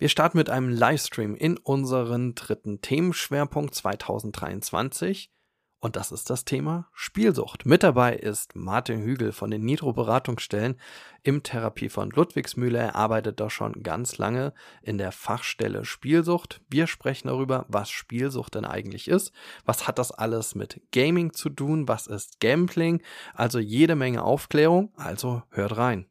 Wir starten mit einem Livestream in unseren dritten Themenschwerpunkt 2023 und das ist das Thema Spielsucht. Mit dabei ist Martin Hügel von den Nitro Beratungsstellen im Therapiefond Ludwigsmühle. Er arbeitet da schon ganz lange in der Fachstelle Spielsucht. Wir sprechen darüber, was Spielsucht denn eigentlich ist. Was hat das alles mit Gaming zu tun? Was ist Gambling? Also jede Menge Aufklärung. Also hört rein.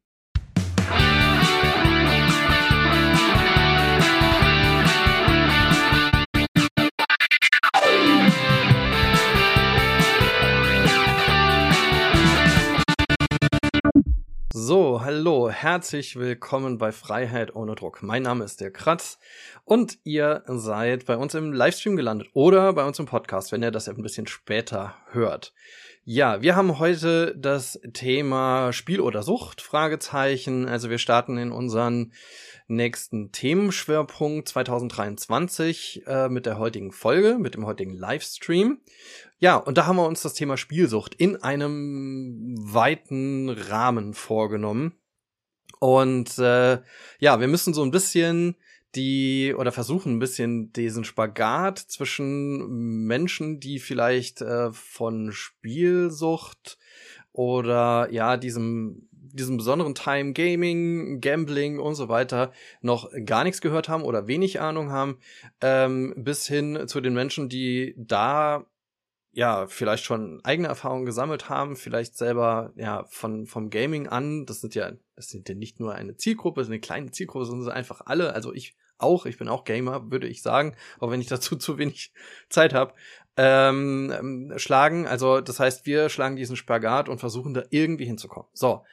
So, hallo, herzlich willkommen bei Freiheit ohne Druck. Mein Name ist der Kratz und ihr seid bei uns im Livestream gelandet oder bei uns im Podcast, wenn ihr das ein bisschen später hört. Ja, wir haben heute das Thema Spiel oder Sucht, Fragezeichen. Also wir starten in unseren nächsten Themenschwerpunkt 2023 äh, mit der heutigen Folge, mit dem heutigen Livestream. Ja, und da haben wir uns das Thema Spielsucht in einem weiten Rahmen vorgenommen. Und äh, ja, wir müssen so ein bisschen die oder versuchen ein bisschen diesen Spagat zwischen Menschen, die vielleicht äh, von Spielsucht oder ja, diesem diesem besonderen Time Gaming, Gambling und so weiter noch gar nichts gehört haben oder wenig Ahnung haben, ähm, bis hin zu den Menschen, die da ja vielleicht schon eigene Erfahrungen gesammelt haben, vielleicht selber ja von vom Gaming an. Das sind ja das sind ja nicht nur eine Zielgruppe, das ist eine kleine Zielgruppe, sondern einfach alle. Also ich auch, ich bin auch Gamer, würde ich sagen, auch wenn ich dazu zu wenig Zeit habe. Ähm, schlagen. Also das heißt, wir schlagen diesen Spagat und versuchen da irgendwie hinzukommen. So,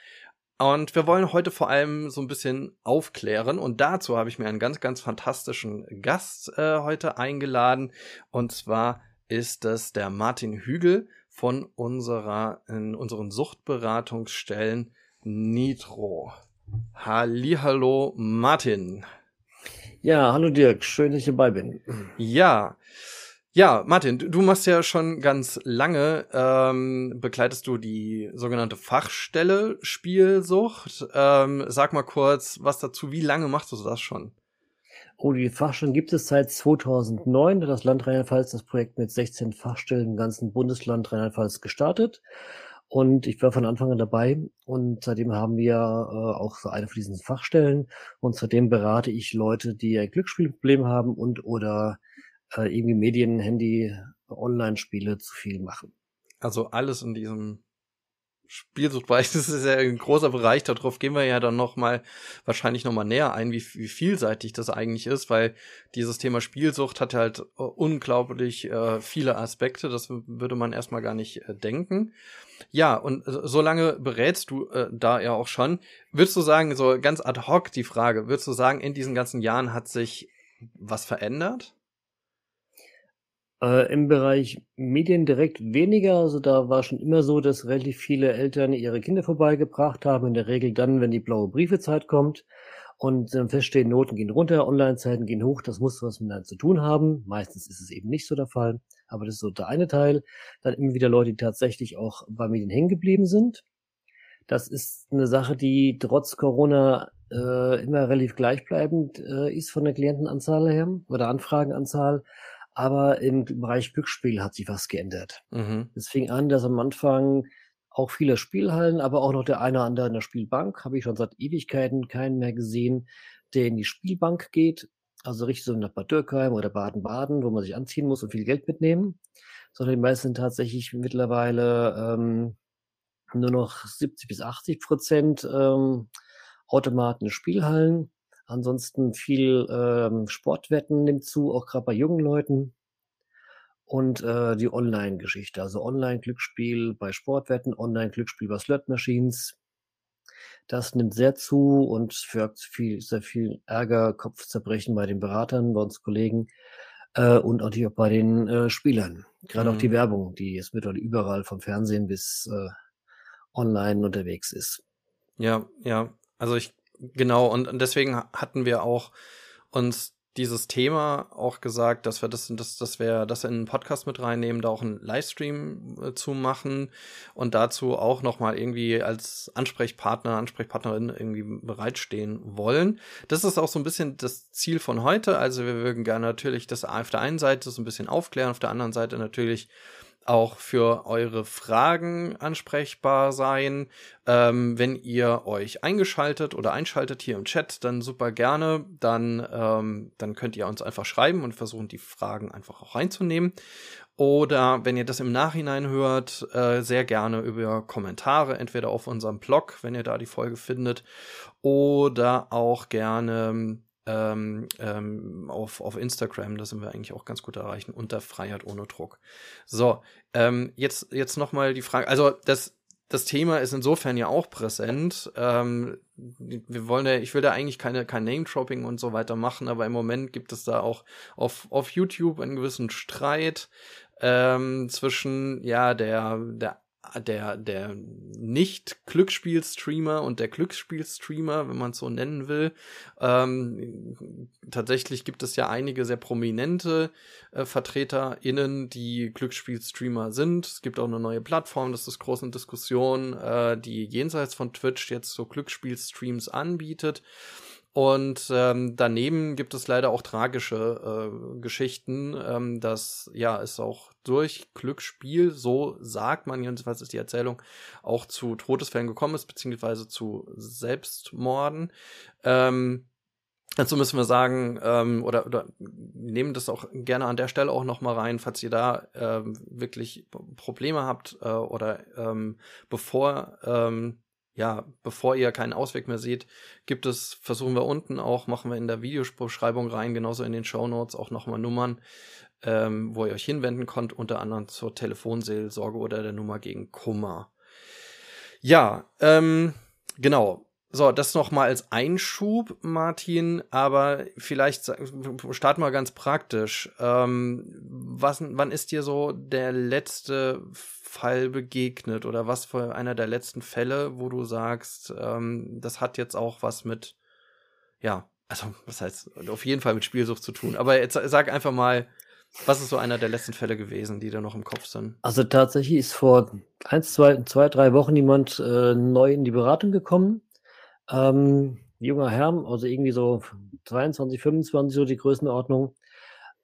und wir wollen heute vor allem so ein bisschen aufklären. Und dazu habe ich mir einen ganz, ganz fantastischen Gast äh, heute eingeladen. Und zwar ist das der Martin Hügel von unserer, in unseren Suchtberatungsstellen Nitro. Hallo, Martin. Ja, hallo Dirk, schön, dass ich dabei bin. Ja, ja, Martin, du machst ja schon ganz lange, ähm, begleitest du die sogenannte Fachstelle Spielsucht. Ähm, sag mal kurz was dazu, wie lange machst du das schon? Oh, die Fachstellen gibt es seit 2009. Das Land Rheinland-Pfalz das Projekt mit 16 Fachstellen im ganzen Bundesland Rheinland-Pfalz gestartet. Und ich war von Anfang an dabei und seitdem haben wir äh, auch so eine von diesen Fachstellen und seitdem berate ich Leute, die ein Glücksspielproblem haben und oder äh, irgendwie Medien, Handy, Online-Spiele zu viel machen. Also alles in diesem Spielsuchtbereich, das ist ja ein großer Bereich, darauf gehen wir ja dann nochmal wahrscheinlich nochmal näher ein, wie, wie vielseitig das eigentlich ist, weil dieses Thema Spielsucht hat halt äh, unglaublich äh, viele Aspekte, das würde man erstmal gar nicht äh, denken. Ja, und so lange berätst du äh, da ja auch schon. Würdest du sagen, so ganz ad hoc die Frage, würdest du sagen, in diesen ganzen Jahren hat sich was verändert? Äh, Im Bereich Medien direkt weniger. Also da war schon immer so, dass relativ viele Eltern ihre Kinder vorbeigebracht haben. In der Regel dann, wenn die blaue Briefezeit kommt und dann feststehen, Noten gehen runter, Online-Zeiten gehen hoch. Das muss was miteinander zu tun haben. Meistens ist es eben nicht so der Fall. Aber das ist so der eine Teil. Dann immer wieder Leute, die tatsächlich auch bei Medien hängen geblieben sind. Das ist eine Sache, die trotz Corona äh, immer relativ gleichbleibend äh, ist von der Klientenanzahl her oder Anfragenanzahl. Aber im Bereich Glücksspiel hat sich was geändert. Mhm. Es fing an, dass am Anfang auch viele Spielhallen, aber auch noch der eine oder andere in der Spielbank, habe ich schon seit Ewigkeiten keinen mehr gesehen, der in die Spielbank geht, also richtig so nach Bad Dürkheim oder Baden-Baden, wo man sich anziehen muss und viel Geld mitnehmen, sondern die meisten sind tatsächlich mittlerweile ähm, nur noch 70 bis 80 Prozent ähm, Automaten Spielhallen Ansonsten viel ähm, Sportwetten nimmt zu, auch gerade bei jungen Leuten. Und äh, die Online-Geschichte, also Online-Glücksspiel bei Sportwetten, Online-Glücksspiel bei Slot-Machines. Das nimmt sehr zu und führt viel, sehr viel Ärger, Kopfzerbrechen bei den Beratern, bei uns Kollegen äh, und natürlich auch bei den äh, Spielern. Gerade mhm. auch die mhm. Werbung, die jetzt mittlerweile überall vom Fernsehen bis äh, online unterwegs ist. Ja, ja. Also ich Genau, und, deswegen hatten wir auch uns dieses Thema auch gesagt, dass wir das, das, dass wir das in einen Podcast mit reinnehmen, da auch einen Livestream äh, zu machen und dazu auch nochmal irgendwie als Ansprechpartner, Ansprechpartnerin irgendwie bereitstehen wollen. Das ist auch so ein bisschen das Ziel von heute. Also wir würden gerne natürlich das auf der einen Seite so ein bisschen aufklären, auf der anderen Seite natürlich auch für eure Fragen ansprechbar sein. Ähm, wenn ihr euch eingeschaltet oder einschaltet hier im Chat, dann super gerne. Dann, ähm, dann könnt ihr uns einfach schreiben und versuchen, die Fragen einfach auch reinzunehmen. Oder wenn ihr das im Nachhinein hört, äh, sehr gerne über Kommentare, entweder auf unserem Blog, wenn ihr da die Folge findet, oder auch gerne ähm, ähm, auf, auf Instagram, da sind wir eigentlich auch ganz gut erreichen, unter Freiheit ohne Druck. So, ähm, jetzt, jetzt nochmal die Frage, also das, das Thema ist insofern ja auch präsent. Ähm, wir wollen ja, ich will da eigentlich keine, kein Name-Dropping und so weiter machen, aber im Moment gibt es da auch auf, auf YouTube einen gewissen Streit ähm, zwischen ja der, der der, der Nicht-Glücksspiel-Streamer und der Glücksspiel-Streamer, wenn man es so nennen will. Ähm, tatsächlich gibt es ja einige sehr prominente äh, VertreterInnen, die Glücksspiel-Streamer sind. Es gibt auch eine neue Plattform, das ist große Diskussion, äh, die jenseits von Twitch jetzt so Glücksspiel-Streams anbietet. Und ähm, daneben gibt es leider auch tragische äh, Geschichten, ähm, dass ja es auch durch Glücksspiel, so sagt man jedenfalls ist die Erzählung, auch zu Todesfällen gekommen ist, beziehungsweise zu Selbstmorden. Ähm, Dazu müssen wir sagen, ähm, oder, oder nehmen das auch gerne an der Stelle auch noch mal rein, falls ihr da ähm, wirklich Probleme habt äh, oder ähm, bevor ähm, ja, bevor ihr keinen Ausweg mehr seht, gibt es, versuchen wir unten auch, machen wir in der Videobeschreibung rein, genauso in den Show Notes auch nochmal Nummern, ähm, wo ihr euch hinwenden könnt, unter anderem zur Telefonseelsorge oder der Nummer gegen Kummer. Ja, ähm, genau. So, das nochmal als Einschub, Martin, aber vielleicht starten wir ganz praktisch. Ähm, was, wann ist dir so der letzte Fall begegnet oder was für einer der letzten Fälle, wo du sagst, ähm, das hat jetzt auch was mit, ja, also was heißt, auf jeden Fall mit Spielsucht zu tun. Aber jetzt sag einfach mal, was ist so einer der letzten Fälle gewesen, die da noch im Kopf sind? Also tatsächlich ist vor eins, zwei, zwei drei Wochen jemand äh, neu in die Beratung gekommen. Ähm, junger Herr, also irgendwie so 22, 25 so die Größenordnung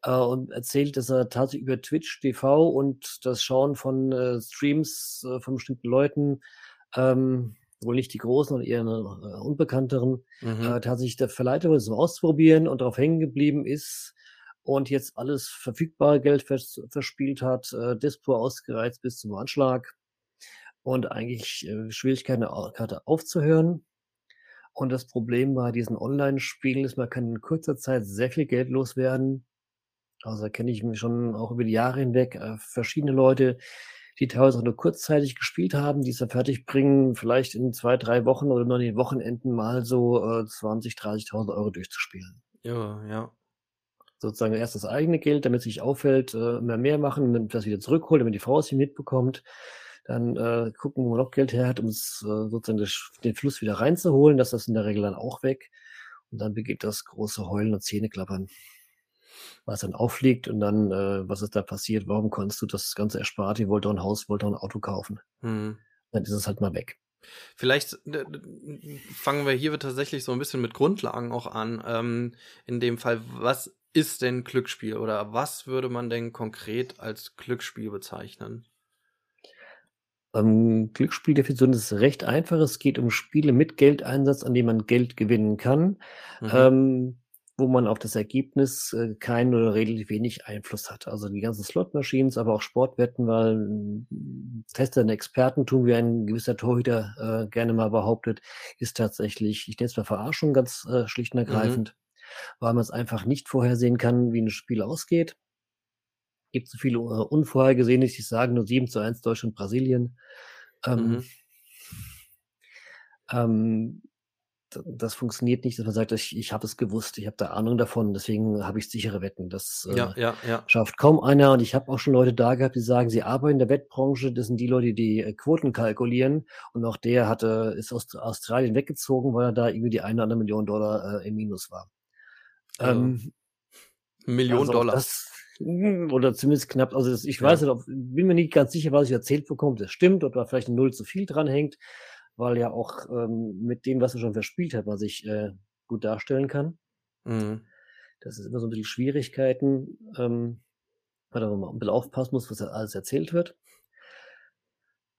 äh, und erzählt, dass er tatsächlich über Twitch TV und das Schauen von äh, Streams äh, von bestimmten Leuten, ähm, wohl nicht die großen oder eher eine, äh, unbekannteren, mhm. äh, tatsächlich der verleitet wurde, so auszuprobieren und darauf hängen geblieben ist und jetzt alles verfügbare Geld vers verspielt hat, äh, Dispo ausgereizt bis zum Anschlag und eigentlich äh, Schwierigkeiten hatte aufzuhören. Und das Problem bei diesen Online-Spielen ist, man kann in kurzer Zeit sehr viel Geld loswerden also, da kenne ich mich schon auch über die Jahre hinweg äh, verschiedene Leute, die teilweise auch nur kurzzeitig gespielt haben, die es dann fertigbringen, vielleicht in zwei, drei Wochen oder nur an den Wochenenden mal so äh, 20, 30.000 Euro durchzuspielen. Ja, ja. Sozusagen erst das eigene Geld, damit es sich auffällt, äh, immer mehr machen, damit das wieder zurückholt, damit die Frau es hier mitbekommt. Dann äh, gucken, wo man noch Geld her hat, um es äh, sozusagen das, den Fluss wieder reinzuholen. Das ist in der Regel dann auch weg. Und dann beginnt das große Heulen und Zähneklappern was dann auffliegt und dann, äh, was ist da passiert, warum konntest du das Ganze erspart, ihr wollt doch ein Haus, wollt doch ein Auto kaufen. Mhm. Dann ist es halt mal weg. Vielleicht fangen wir hier tatsächlich so ein bisschen mit Grundlagen auch an. Ähm, in dem Fall, was ist denn Glücksspiel oder was würde man denn konkret als Glücksspiel bezeichnen? Ähm, Glücksspieldefinition ist recht einfach. Es geht um Spiele mit Geldeinsatz, an denen man Geld gewinnen kann. Mhm. Ähm, wo man auf das Ergebnis äh, keinen oder relativ wenig Einfluss hat. Also die ganzen Slot-Machines, aber auch Sportwetten, weil äh, Tester und Expertentum, wie ein gewisser Torhüter äh, gerne mal behauptet, ist tatsächlich, ich nenne es mal Verarschung ganz äh, schlicht und mhm. ergreifend, mhm. weil man es einfach nicht vorhersehen kann, wie ein Spiel ausgeht. Gibt so viele uh, Unvorhergesehene, die sagen nur 7 zu 1 Deutschland, Brasilien. Ähm, mhm. ähm, das funktioniert nicht, dass man sagt, ich, ich habe es gewusst, ich habe da Ahnung davon, deswegen habe ich sichere Wetten. Das äh, ja, ja, schafft kaum einer. Und ich habe auch schon Leute da gehabt, die sagen, sie arbeiten in der Wettbranche, das sind die Leute, die äh, Quoten kalkulieren. Und auch der hatte, ist aus Australien weggezogen, weil er da irgendwie die eine oder andere Million Dollar äh, im Minus war. Ähm, Million Also Dollar. das oder zumindest knapp. Also das, ich Ja. weiß nicht, ob, bin mir nicht ganz sicher, was ich erzählt bekomme, das stimmt, ob da vielleicht eine Null zu viel dranhängt, weil ja auch ähm, mit dem, was er schon verspielt hat, man sich äh, gut darstellen kann. Mhm. Das ist immer so ein bisschen Schwierigkeiten, ähm, weil man ein bisschen aufpassen muss, was da alles erzählt wird.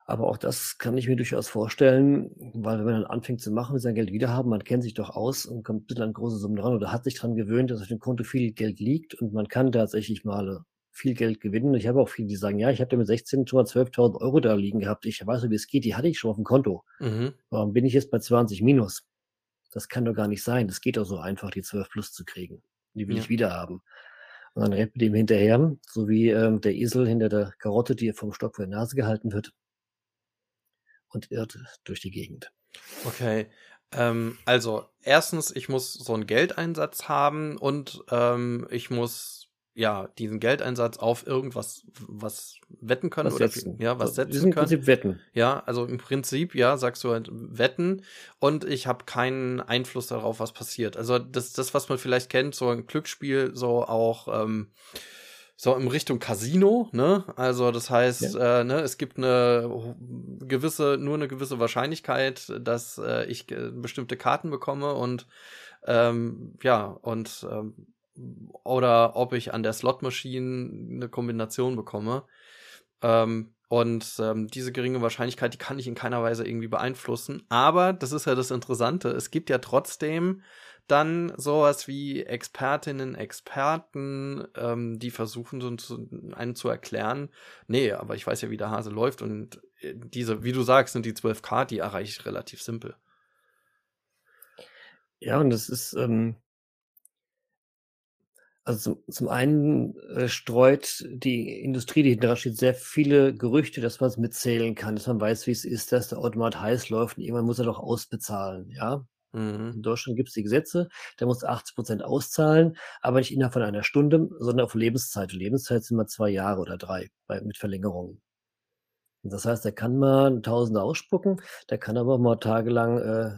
Aber auch das kann ich mir durchaus vorstellen, weil wenn man dann anfängt zu machen, will sein Geld wiederhaben, man kennt sich doch aus und kommt ein bisschen an große Summen dran oder hat sich dran gewöhnt, dass auf dem Konto viel Geld liegt und man kann tatsächlich mal äh, viel Geld gewinnen. Ich habe auch viele, die sagen, ja, ich habe da mit 16 schon mal 12.000 Euro da liegen gehabt. Ich weiß nicht, wie es geht, die hatte ich schon auf dem Konto. Mhm. Warum bin ich jetzt bei 20 minus? Das kann doch gar nicht sein. Das geht doch so einfach, die 12 plus zu kriegen. Die will Ja. ich wieder haben. Und dann rennt mit dem hinterher, so wie ähm, der Esel hinter der Karotte, die vom Stock vor der Nase gehalten wird und irrt durch die Gegend. Okay. Ähm, also, erstens, ich muss so einen Geldeinsatz haben und ähm, ich muss ja diesen Geldeinsatz auf irgendwas was wetten können Was oder setzen. ja was setzen im können. Prinzip Wetten. Ja, also im Prinzip, ja, sagst du halt wetten und ich habe keinen Einfluss darauf, was passiert. Also das, das, was man vielleicht kennt, so ein Glücksspiel, so auch ähm, so in Richtung Casino, ne? Also das heißt, äh, ne, es gibt eine gewisse, nur eine gewisse Wahrscheinlichkeit, dass äh, ich äh, bestimmte Karten bekomme und ähm, ja, und ähm, oder ob ich an der Slot-Maschine eine Kombination bekomme. Ähm, und ähm, diese geringe Wahrscheinlichkeit, die kann ich in keiner Weise irgendwie beeinflussen. Aber das ist ja das Interessante. Es gibt ja trotzdem dann sowas wie Expertinnen, Experten, ähm, die versuchen, so einen zu erklären, nee, aber ich weiß ja, wie der Hase läuft und äh, diese, wie du sagst, sind die 12K, die erreiche ich relativ simpel. Ja, und das ist, ähm, also zum, zum einen äh, streut die Industrie, die hinterher steht, sehr viele Gerüchte, dass man es mitzählen kann, dass man weiß, wie es ist, dass der Automat heiß läuft und irgendwann muss er doch ausbezahlen, ja. Mhm. In Deutschland gibt es die Gesetze, der muss 80 Prozent auszahlen, aber nicht innerhalb von einer Stunde, sondern auf Lebenszeit. Lebenszeit sind mal zwei Jahre oder drei bei, mit Verlängerungen. Das heißt, der kann mal ein Tausender ausspucken, der kann aber auch mal tagelang äh,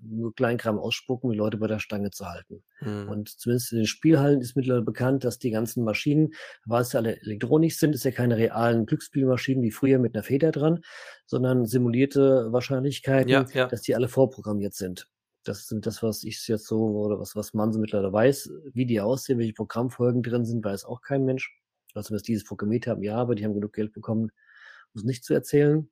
nur Kleinkram ausspucken, die Leute bei der Stange zu halten. Mhm. Und zumindest in den Spielhallen ist mittlerweile bekannt, dass die ganzen Maschinen, weil es ja alle elektronisch sind, ist ja keine realen Glücksspielmaschinen wie früher mit einer Feder dran, sondern simulierte Wahrscheinlichkeiten, Ja, ja. dass die alle vorprogrammiert sind. Das sind das, was ich jetzt so, oder was, was man so mittlerweile weiß, wie die aussehen, welche Programmfolgen drin sind, weiß auch kein Mensch. Also, dass dieses programmiert haben, ja, aber die haben genug Geld bekommen, um es nicht zu erzählen.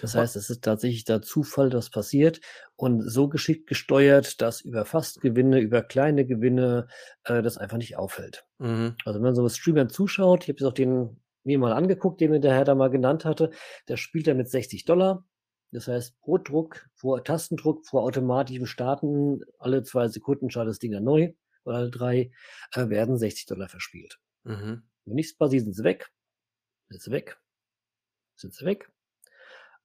Das heißt, es ist tatsächlich der Zufall, das passiert und so geschickt gesteuert, dass über Fastgewinne, über kleine Gewinne äh, das einfach nicht auffällt. Mhm. Also wenn man so Streamern zuschaut, ich habe jetzt auch den mir mal angeguckt, den mir der Herr da mal genannt hatte, der spielt er mit 60 Dollar. Das heißt, pro Druck, vor Tastendruck, vor automatischem Starten, alle zwei Sekunden schaltet das Ding dann neu oder alle drei, äh, werden 60 Dollar verspielt. Mhm. Wenn nichts passiert, sind sie weg. Sind sie weg. Sind sie weg.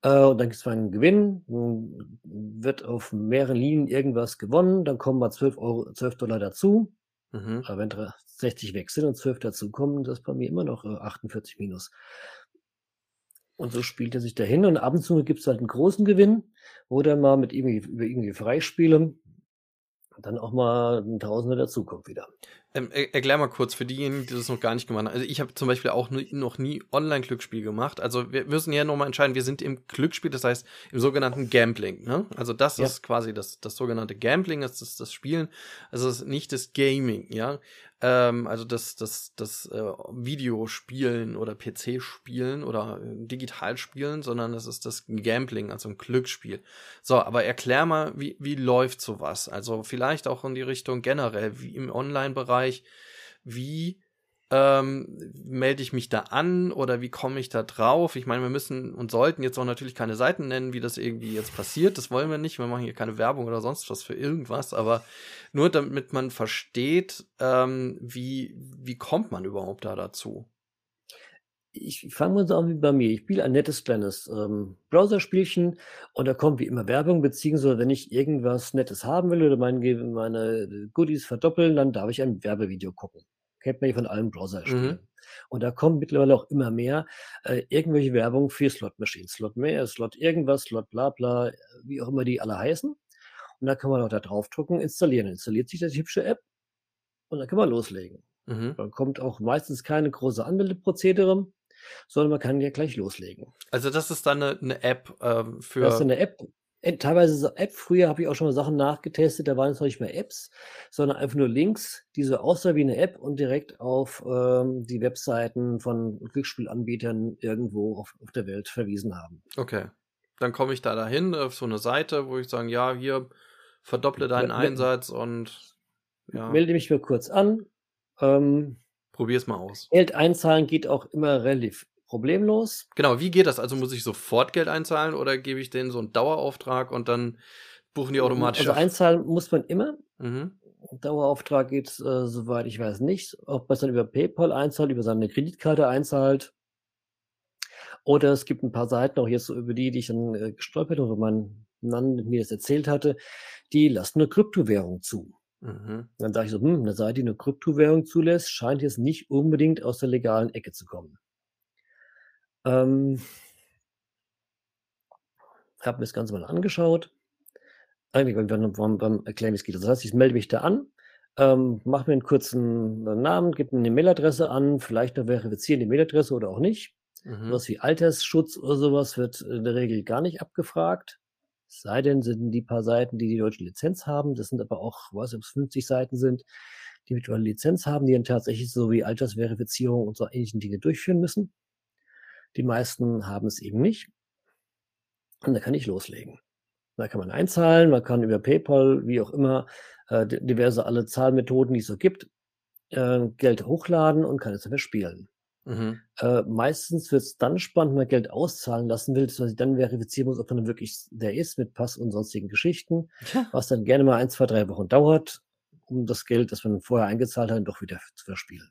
Äh, und dann gibt es einen Gewinn, nun wird auf mehreren Linien irgendwas gewonnen, dann kommen mal 12, Euro, 12 Dollar dazu. Mhm. Aber wenn dra- 60 weg sind und 12 dazukommen, das ist bei mir immer noch äh, 48 minus. Und so spielt er sich dahin und ab und zu gibt es halt einen großen Gewinn, wo dann mal mit irgendwie, über irgendwie Freispiele dann auch mal ein Tausender dazukommt wieder. Ähm, er, erklär mal kurz für diejenigen, die das noch gar nicht gemacht haben. Also ich habe zum Beispiel auch noch nie Online-Glücksspiel gemacht. Also wir müssen ja nochmal entscheiden, wir sind im Glücksspiel, das heißt im sogenannten Gambling. Ne? Also das Ja. ist quasi das, das sogenannte Gambling, das ist das Spielen. Also es ist nicht das Gaming, ja. Ähm, also das, das, das äh, Videospielen oder PC-Spielen oder äh, Digitalspielen, sondern es ist das Gambling, also ein Glücksspiel. So, aber erklär mal, wie, wie läuft sowas? Also vielleicht auch in die Richtung generell, wie im Online-Bereich, wie ähm, melde ich mich da an oder wie komme ich da drauf? Ich meine, wir müssen und sollten jetzt auch natürlich keine Seiten nennen, wie das irgendwie jetzt passiert. Das wollen wir nicht. Wir machen hier keine Werbung oder sonst was für irgendwas, aber nur damit man versteht, ähm, wie, wie kommt man überhaupt da dazu? Ich fange mal so an wie bei mir. Ich spiele ein nettes kleines ähm, Browserspielchen und da kommt wie immer Werbung, beziehungsweise wenn ich irgendwas Nettes haben will oder meine, meine Goodies verdoppeln, dann darf ich ein Werbevideo gucken. Kennt man ja von allen Browserspielen. Mhm. Und da kommt mittlerweile auch immer mehr äh, irgendwelche Werbung für Slot Machines. Slot mehr, Slot irgendwas, Slot bla bla, wie auch immer die alle heißen. Und da kann man auch da draufdrücken, installieren. Installiert sich das hübsche App. und dann kann man loslegen. Mhm. Dann kommt auch meistens keine große Anmeldeprozedere, sondern man kann ja gleich loslegen. Also das ist dann eine, eine App ähm, für. Das ist eine App, äh, teilweise so App. Früher habe ich auch schon mal Sachen nachgetestet, da waren es noch nicht mehr Apps, sondern einfach nur Links, die so aussah wie eine App und direkt auf ähm, die Webseiten von Glücksspielanbietern irgendwo auf, auf der Welt verwiesen haben. Okay. Dann komme ich da dahin auf so eine Seite, wo ich sage, ja, hier verdopple deinen me- Einsatz und ja, Melde mich mal kurz an. Ähm, probier's mal aus. Geld einzahlen geht auch immer relativ problemlos. Genau, wie geht das? Also muss ich sofort Geld einzahlen oder gebe ich denen so einen Dauerauftrag und dann buchen die automatisch? Also einzahlen muss man immer. mhm. Dauerauftrag geht, äh, soweit ich weiß, nicht. Ob man es dann über PayPal einzahlt, über seine Kreditkarte einzahlt. Oder es gibt ein paar Seiten, auch jetzt so über die, die ich dann äh, gestolpert habe, wo mein Mann mir das erzählt hatte, die lassen eine Kryptowährung zu. Mhm. Dann sage ich so, hm, eine Seite, die eine Kryptowährung zulässt, scheint jetzt nicht unbedingt aus der legalen Ecke zu kommen. Ähm, habe mir das Ganze mal angeschaut. Eigentlich beim, beim, beim, beim Erklären, wie es geht. Das heißt, ich melde mich da an, ähm, mache mir einen kurzen Namen, gebe eine Mailadresse an, vielleicht noch verifizieren die Mailadresse oder auch nicht. Mhm. Sowas wie Altersschutz oder sowas wird in der Regel gar nicht abgefragt. Sei denn, sind die paar Seiten, die die deutsche Lizenz haben. Das sind aber auch, ob es 50 Seiten sind, die mit einer Lizenz haben, die dann tatsächlich so wie Altersverifizierung und so ähnlichen Dinge durchführen müssen. Die meisten haben es eben nicht. Und da kann ich loslegen. Da kann man einzahlen, man kann über PayPal, wie auch immer, äh, di- diverse alle Zahlmethoden, die es so gibt, äh, Geld hochladen und kann es dann verspielen. Mhm. Äh, meistens wird es dann spannend, wenn man Geld auszahlen lassen will, dass man sich dann verifizieren muss, ob man dann wirklich der ist mit Pass und sonstigen Geschichten, was dann gerne mal ein, zwei, drei Wochen dauert, um das Geld, das man vorher eingezahlt hat, doch wieder zu verspielen.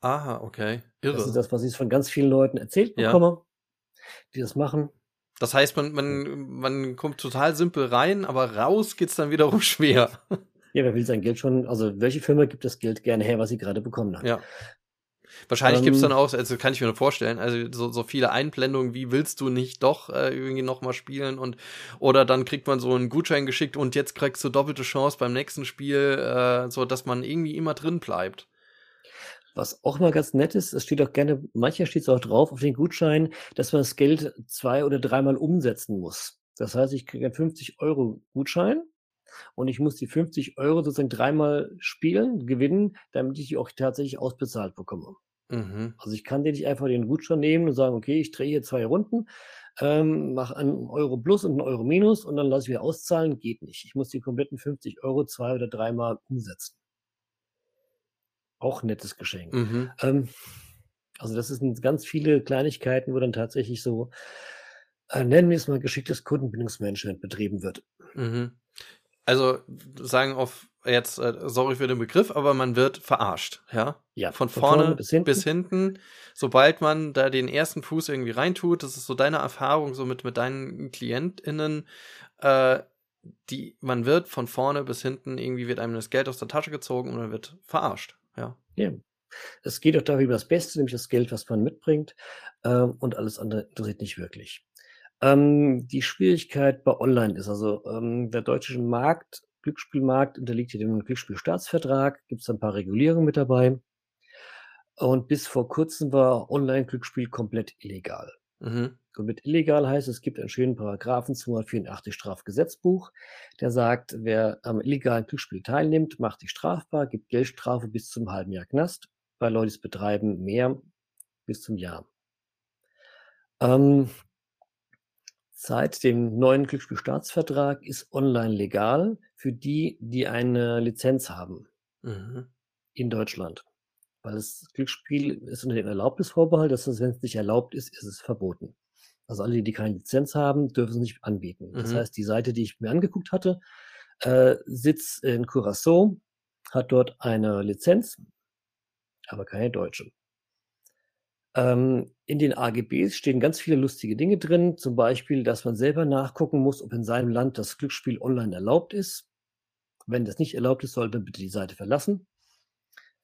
Aha, okay. Irre. Das ist das, was ich von ganz vielen Leuten erzählt Ja. bekomme, die das machen. Das heißt, man, man, man kommt total simpel rein, aber raus geht's dann wiederum schwer. Ja, wer will sein Geld schon, also welche Firma gibt das Geld gerne her, was sie gerade bekommen hat? Ja. Wahrscheinlich gibt's Ähm, dann auch, also kann ich mir nur vorstellen, also so, so viele Einblendungen, wie willst du nicht doch äh, irgendwie nochmal spielen und oder dann kriegt man so einen Gutschein geschickt und jetzt kriegst du doppelte Chance beim nächsten Spiel, äh, so dass man irgendwie immer drin bleibt. Was auch mal ganz nett ist, es steht auch gerne, mancher steht es auch drauf auf den Gutschein, dass man das Geld zwei oder dreimal umsetzen muss. Das heißt, ich kriege einen 50 Euro Gutschein und ich muss die 50 Euro sozusagen dreimal spielen, gewinnen, damit ich die auch tatsächlich ausbezahlt bekomme. Mhm. Also ich kann den nicht einfach den Gutschein nehmen und sagen, okay, ich drehe hier zwei Runden, ähm, mache einen Euro plus und einen Euro minus und dann lasse ich wieder auszahlen. Geht nicht. Ich muss die kompletten 50 Euro zwei oder dreimal umsetzen. Auch nettes Geschenk. Mhm. Ähm, also das sind ganz viele Kleinigkeiten, wo dann tatsächlich so, äh, nennen wir es mal geschicktes Kundenbindungsmanagement betrieben wird. Mhm. Also sagen auf jetzt, äh, sorry für den Begriff, aber man wird verarscht, ja? Ja, Von vorne, bis, hinten. bis hinten. Sobald man da den ersten Fuß irgendwie reintut, das ist so deine Erfahrung so mit, mit deinen KlientInnen, äh, die, man wird von vorne bis hinten, irgendwie wird einem das Geld aus der Tasche gezogen und man wird verarscht, ja. Ja. Es geht doch darüber das Beste, nämlich das Geld, was man mitbringt, ähm, und alles andere interessiert nicht wirklich. Ähm, die Schwierigkeit bei Online ist also, ähm, der deutsche Markt, Glücksspielmarkt unterliegt hier dem Glücksspielstaatsvertrag, gibt es ein paar Regulierungen mit dabei. Und bis vor kurzem war Online-Glücksspiel komplett illegal. Mhm. Komplett illegal heißt, es gibt einen schönen Paragraphen 284 Strafgesetzbuch, der sagt, wer am illegalen Glücksspiel teilnimmt, macht sich strafbar, gibt Geldstrafe bis zum halben Jahr Knast, bei Leuten, betreiben, mehr bis zum Jahr. Ähm, seit dem neuen Glücksspielstaatsvertrag ist online legal für die, die eine Lizenz haben Mhm. in Deutschland. Weil das Glücksspiel ist unter dem Erlaubnisvorbehalt, das heißt, wenn es nicht erlaubt ist, ist es verboten. Also alle, die keine Lizenz haben, dürfen es nicht anbieten. Das Mhm. heißt, die Seite, die ich mir angeguckt hatte, äh, sitzt in Curaçao, hat dort eine Lizenz, aber keine deutsche. Ähm, in den AGBs stehen ganz viele lustige Dinge drin, zum Beispiel, dass man selber nachgucken muss, ob in seinem Land das Glücksspiel online erlaubt ist. Wenn das nicht erlaubt ist, sollte man bitte die Seite verlassen.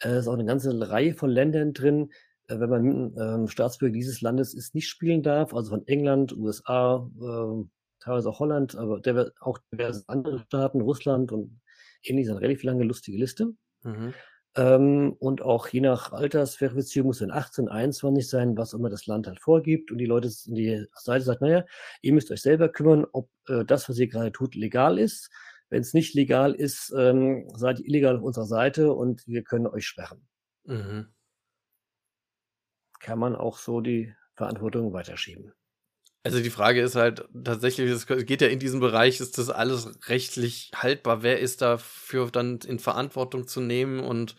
Äh, Es ist auch eine ganze Reihe von Ländern drin, äh, wenn man ähm, Staatsbürger dieses Landes ist, nicht spielen darf, also von England, USA, äh, teilweise auch Holland, aber der, auch diverse andere Staaten, Russland und ähnliches, eine relativ lange lustige Liste. Mhm. Ähm, und auch je nach Altersverifizierung muss es 18, 21 sein, was immer das Land halt vorgibt. Und die Leute, die Seite sagt, naja, ihr müsst euch selber kümmern, ob äh, das, was ihr gerade tut, legal ist. Wenn es nicht legal ist, ähm, seid ihr illegal auf unserer Seite und wir können euch sperren. Mhm. Kann man auch so die Verantwortung weiterschieben. Also die Frage ist halt tatsächlich, es geht ja in diesem Bereich, ist das alles rechtlich haltbar? Wer ist dafür dann in Verantwortung zu nehmen und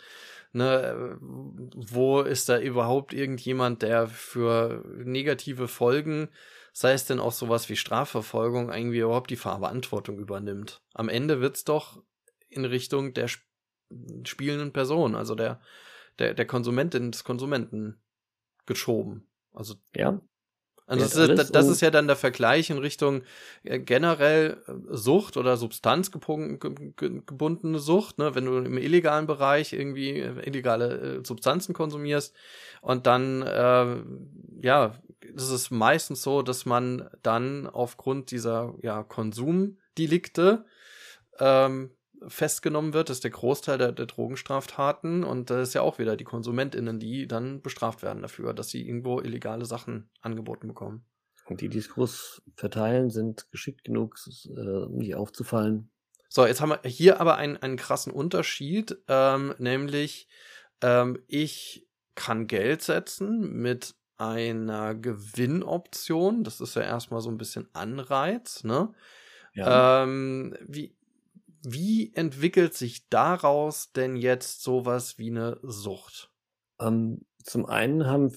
ne, wo ist da überhaupt irgendjemand, der für negative Folgen, sei es denn auch sowas wie Strafverfolgung, irgendwie überhaupt die Verantwortung übernimmt? Am Ende wird's doch in Richtung der spielenden Person, also der, der, der Konsumentin des Konsumenten geschoben. Also ja, also das, ist, das ist ja dann der Vergleich in Richtung äh, generell äh, Sucht oder substanzgebundene Sucht, ne? wenn du im illegalen Bereich irgendwie äh, illegale Substanzen konsumierst und dann, äh, ja, das ist meistens so, dass man dann aufgrund dieser ja, Konsumdelikte ähm, festgenommen wird, das ist der Großteil der, der Drogenstraftaten und das ist ja auch wieder die KonsumentInnen, die dann bestraft werden dafür, dass sie irgendwo illegale Sachen angeboten bekommen. Und die, die es groß verteilen, sind geschickt genug, äh, um nicht aufzufallen. So, jetzt haben wir hier aber einen, einen krassen Unterschied, ähm, nämlich ähm, ich kann Geld setzen mit einer Gewinnoption. Das ist ja erstmal so ein bisschen Anreiz, ne? Ja. Ähm, wie, wie entwickelt sich daraus denn jetzt sowas wie eine Sucht? Ähm, zum einen haben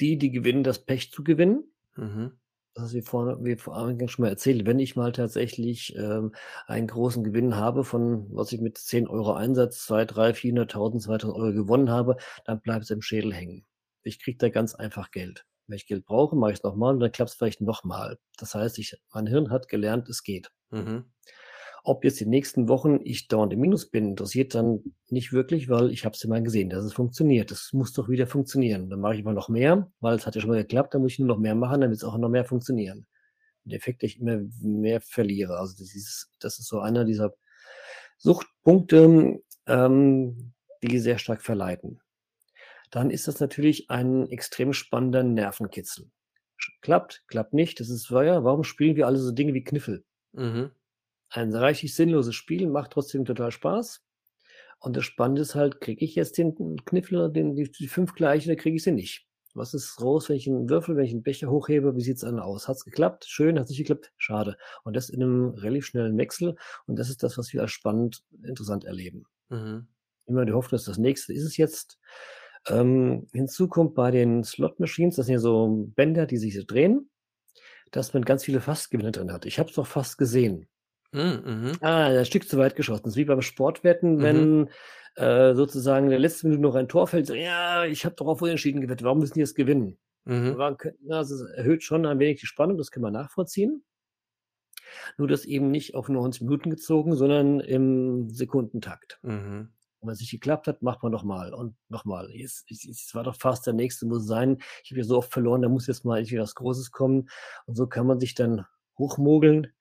die, die gewinnen, das Pech zu gewinnen. Mhm. Das ist wie vorne, wie vorhin schon mal erzählt, wenn ich mal tatsächlich ähm, einen großen Gewinn habe von, was ich mit 10 Euro Einsatz, 2, 3, 400.000, 2000 Euro gewonnen habe, dann bleibt es im Schädel hängen. Ich kriege da ganz einfach Geld. Wenn ich Geld brauche, mache ich es nochmal und dann klappt es vielleicht nochmal. Das heißt, ich, mein Hirn hat gelernt, es geht. Mhm. Ob jetzt die nächsten Wochen ich dauernd im Minus bin, interessiert dann nicht wirklich, weil ich habe es immer gesehen, dass es funktioniert. Das muss doch wieder funktionieren. Dann mache ich mal noch mehr, weil es hat ja schon mal geklappt, dann muss ich nur noch mehr machen, wird es auch noch mehr funktionieren. Der Effekt, dass ich immer mehr verliere. Also das ist, das ist so einer dieser Suchtpunkte, ähm, die sehr stark verleiten. Dann ist das natürlich ein extrem spannender Nervenkitzel. Klappt, klappt nicht, das ist ja, warum spielen wir alle so Dinge wie Kniffel? Mhm ein reichlich sinnloses Spiel, macht trotzdem total Spaß. Und das Spannende ist halt, kriege ich jetzt den Kniffler, den, die, die fünf gleichen, oder kriege ich sie nicht. Was ist raus, wenn ich einen Würfel, wenn ich einen Becher hochhebe, wie sieht's dann aus? Hat's geklappt? Schön, hat nicht geklappt? Schade. Und das in einem relativ schnellen Wechsel. Und das ist das, was wir als spannend, interessant erleben. Mhm. Immer die Hoffnung, dass das nächste ist es jetzt. Ähm, hinzu kommt bei den Slot Machines, das sind ja so Bänder, die sich so drehen, dass man ganz viele Fastgewinne drin hat. Ich habe es doch fast gesehen. Mhm, mhm. Ah, ein Stück zu weit geschossen. Das ist wie beim Sportwetten, mhm. wenn äh, sozusagen in der letzten Minute noch ein Tor fällt. So, ja, ich habe doch auf Unentschieden gewettet. Warum müssen die jetzt gewinnen? Mhm. Also es erhöht schon ein wenig die Spannung, das kann man nachvollziehen. Nur das eben nicht auf 90 Minuten gezogen, sondern im Sekundentakt. Mhm. Wenn es nicht geklappt hat, macht man nochmal und nochmal. Es, es, es war doch fast der nächste, muss sein. Ich habe ja so oft verloren, da muss jetzt mal irgendwie was Großes kommen. Und so kann man sich dann hochmogeln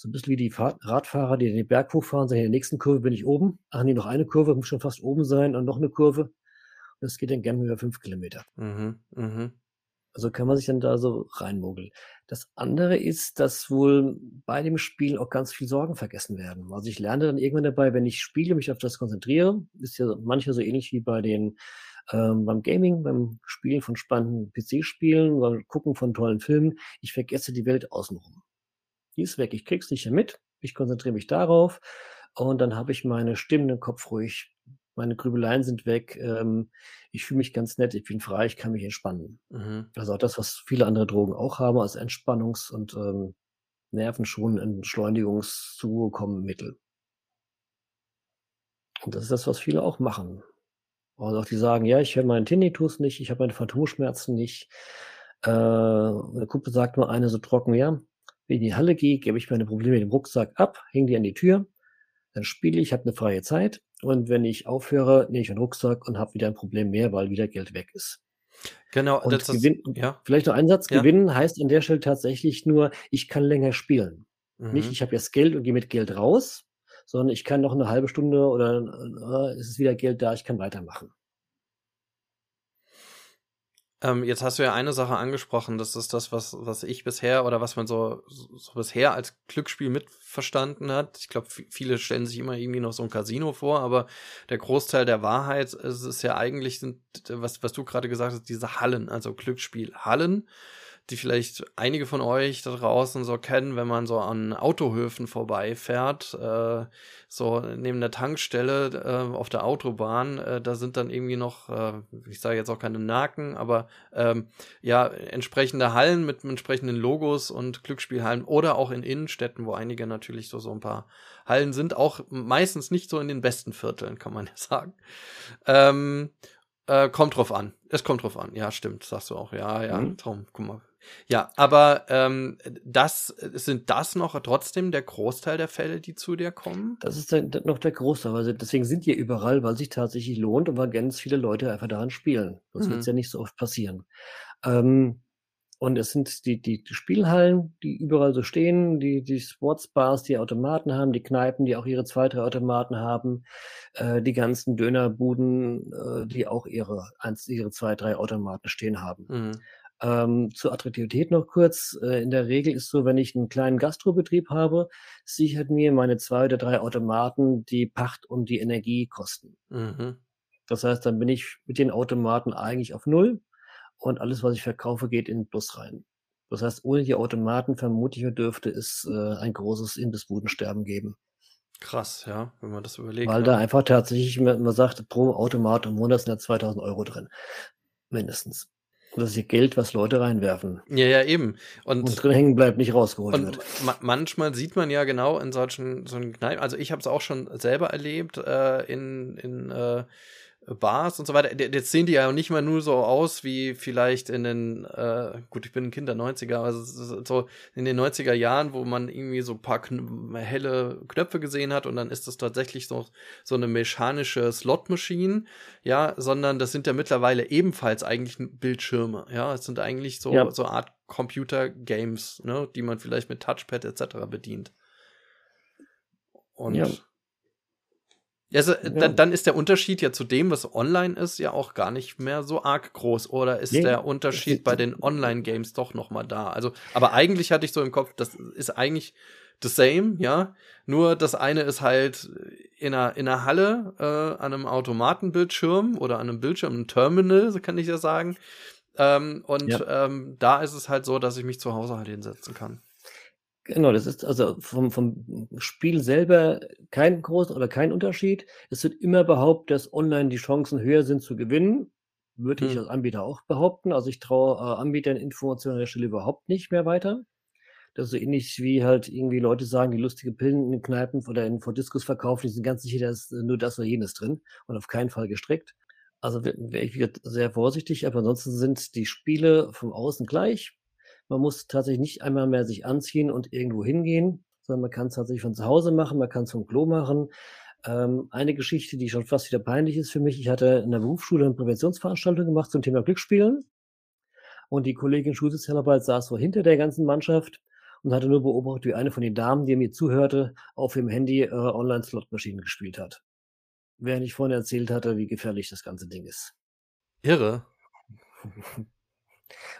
so ein bisschen wie die Radfahrer, die den Berg hochfahren, sagen, in der nächsten Kurve bin ich oben. Ach nee, noch eine Kurve, muss schon fast oben sein und noch eine Kurve. Und das geht dann gerne über fünf Kilometer. Mhm, mh. Also kann man sich dann da so reinmogeln. Das andere ist, dass wohl bei dem Spiel auch ganz viel Sorgen vergessen werden. Also ich lerne dann irgendwann dabei, wenn ich spiele, mich auf das konzentriere, ist ja manchmal so ähnlich wie bei den ähm, beim Gaming, beim Spielen von spannenden PC-Spielen, beim Gucken von tollen Filmen. Ich vergesse die Welt außenrum die ist weg. Ich krieg's nicht mehr mit. Ich konzentriere mich darauf und dann habe ich meine Stimme im Kopf ruhig. Meine Grübeleien sind weg. Ähm, ich fühle mich ganz nett. Ich bin frei. Ich kann mich entspannen. Mhm. Also auch das, was viele andere Drogen auch haben als Entspannungs- und ähm, Nervenschon- Entschleunigungszukommenmittel. Und das ist das, was viele auch machen. Und auch die sagen, ja, ich höre meinen Tinnitus nicht, ich habe meine Phantomschmerzen nicht. Äh, der Kumpel sagt nur eine so trocken, ja, wenn ich in die Halle gehe, gebe ich meine Probleme mit dem Rucksack ab, hänge die an die Tür, dann spiele ich, habe eine freie Zeit und wenn ich aufhöre, nehme ich meinen Rucksack und habe wieder ein Problem mehr, weil wieder Geld weg ist. Genau, und das gewinn, ist, ja. Vielleicht noch ein Satz, ja. gewinnen heißt an der Stelle tatsächlich nur, ich kann länger spielen. Mhm. Nicht, ich habe jetzt Geld und gehe mit Geld raus, sondern ich kann noch eine halbe Stunde oder äh, ist es wieder Geld da, ich kann weitermachen. Ähm, jetzt hast du ja eine Sache angesprochen, das ist das, was, was ich bisher oder was man so, so bisher als Glücksspiel mitverstanden hat. Ich glaube, viele stellen sich immer irgendwie noch so ein Casino vor, aber der Großteil der Wahrheit ist, ist ja eigentlich, sind, was, was du gerade gesagt hast, diese Hallen, also Glücksspiel. Die vielleicht einige von euch da draußen so kennen, wenn man so an Autohöfen vorbeifährt, äh, so neben der Tankstelle äh, auf der Autobahn, äh, da sind dann irgendwie noch, äh, ich sage jetzt auch keine Naken, aber ähm, ja, entsprechende Hallen mit entsprechenden Logos und Glücksspielhallen oder auch in Innenstädten, wo einige natürlich so, so ein paar Hallen sind, auch meistens nicht so in den besten Vierteln, kann man ja sagen. Ähm, äh, kommt drauf an. Es kommt drauf an. Ja, stimmt, sagst du auch. Ja, ja, mhm. Traum. Guck mal, ja, aber ähm, das sind das noch trotzdem der Großteil der Fälle, die zu dir kommen? Das ist dann noch der Großteil. Also deswegen sind die überall, weil sich tatsächlich lohnt und weil ganz viele Leute einfach daran spielen. Das mhm. wird ja nicht so oft passieren. Ähm, und es sind die, die, die Spielhallen, die überall so stehen, die, die Sportsbars, die Automaten haben, die Kneipen, die auch ihre zwei, drei Automaten haben, äh, die ganzen Dönerbuden, äh, die auch ihre, eins, ihre zwei, drei Automaten stehen haben. Mhm. Ähm, zur Attraktivität noch kurz. Äh, in der Regel ist so, wenn ich einen kleinen Gastrobetrieb habe, sichert mir meine zwei oder drei Automaten die Pacht und die Energiekosten. Mhm. Das heißt, dann bin ich mit den Automaten eigentlich auf Null und alles, was ich verkaufe, geht in den Plus rein. Das heißt, ohne die Automaten vermutlich dürfte es äh, ein großes Imbissbudensterben geben. Krass, ja, wenn man das überlegt. Weil ne? da einfach tatsächlich, man sagt, pro Automat im Monat sind da 2000 Euro drin. Mindestens. Das ist ja Geld, was Leute reinwerfen. Ja, ja, eben. Und, und drin hängen bleibt, nicht rausgeholt und wird. Ma manchmal sieht man ja genau in solchen, so Kneipen, also ich habe es auch schon selber erlebt, äh, in, in äh, Bars und so weiter. Jetzt sehen die ja nicht mal nur so aus wie vielleicht in den, äh, gut, ich bin ein Kind der 90er, also so in den 90er Jahren, wo man irgendwie so ein paar kn helle Knöpfe gesehen hat und dann ist das tatsächlich so, so eine mechanische Slot-Machine, ja, sondern das sind ja mittlerweile ebenfalls eigentlich Bildschirme, ja, es sind eigentlich so, ja. so Art Computer-Games, ne, die man vielleicht mit Touchpad etc. bedient. Und ja. Also, ja. dann, dann ist der Unterschied ja zu dem, was online ist, ja auch gar nicht mehr so arg groß. Oder ist nee, der Unterschied bei den Online-Games doch noch mal da? Also, aber eigentlich hatte ich so im Kopf, das ist eigentlich the same, ja. Nur das eine ist halt in einer, in einer Halle äh, an einem Automatenbildschirm oder an einem Bildschirm, einem Terminal, so kann ich ja sagen. Ähm, und ja. ähm, da ist es halt so, dass ich mich zu Hause halt hinsetzen kann. Genau, das ist also vom, vom Spiel selber kein großer oder kein Unterschied. Es wird immer behauptet, dass online die Chancen höher sind zu gewinnen. Würde hm. ich als Anbieter auch behaupten. Also ich traue äh, Anbietern Informationen an der Stelle überhaupt nicht mehr weiter. Das ist so ähnlich wie halt irgendwie Leute sagen, die lustige Pillen in den Kneipen oder in Diskus verkaufen, die sind ganz sicher, da ist nur das oder jenes drin und auf keinen Fall gestrickt. Also wäre ich wieder sehr vorsichtig, aber ansonsten sind die Spiele vom Außen gleich. Man muss tatsächlich nicht einmal mehr sich anziehen und irgendwo hingehen, sondern man kann es tatsächlich von zu Hause machen, man kann es vom Klo machen. Ähm, eine Geschichte, die schon fast wieder peinlich ist für mich. Ich hatte in der Berufsschule eine Präventionsveranstaltung gemacht zum Thema Glücksspielen. Und die Kollegin Schulsozialarbeit saß so hinter der ganzen Mannschaft und hatte nur beobachtet, wie eine von den Damen, die mir zuhörte, auf ihrem Handy äh, Online-Slot-Maschinen gespielt hat. Während ich vorhin erzählt hatte, wie gefährlich das ganze Ding ist. Irre.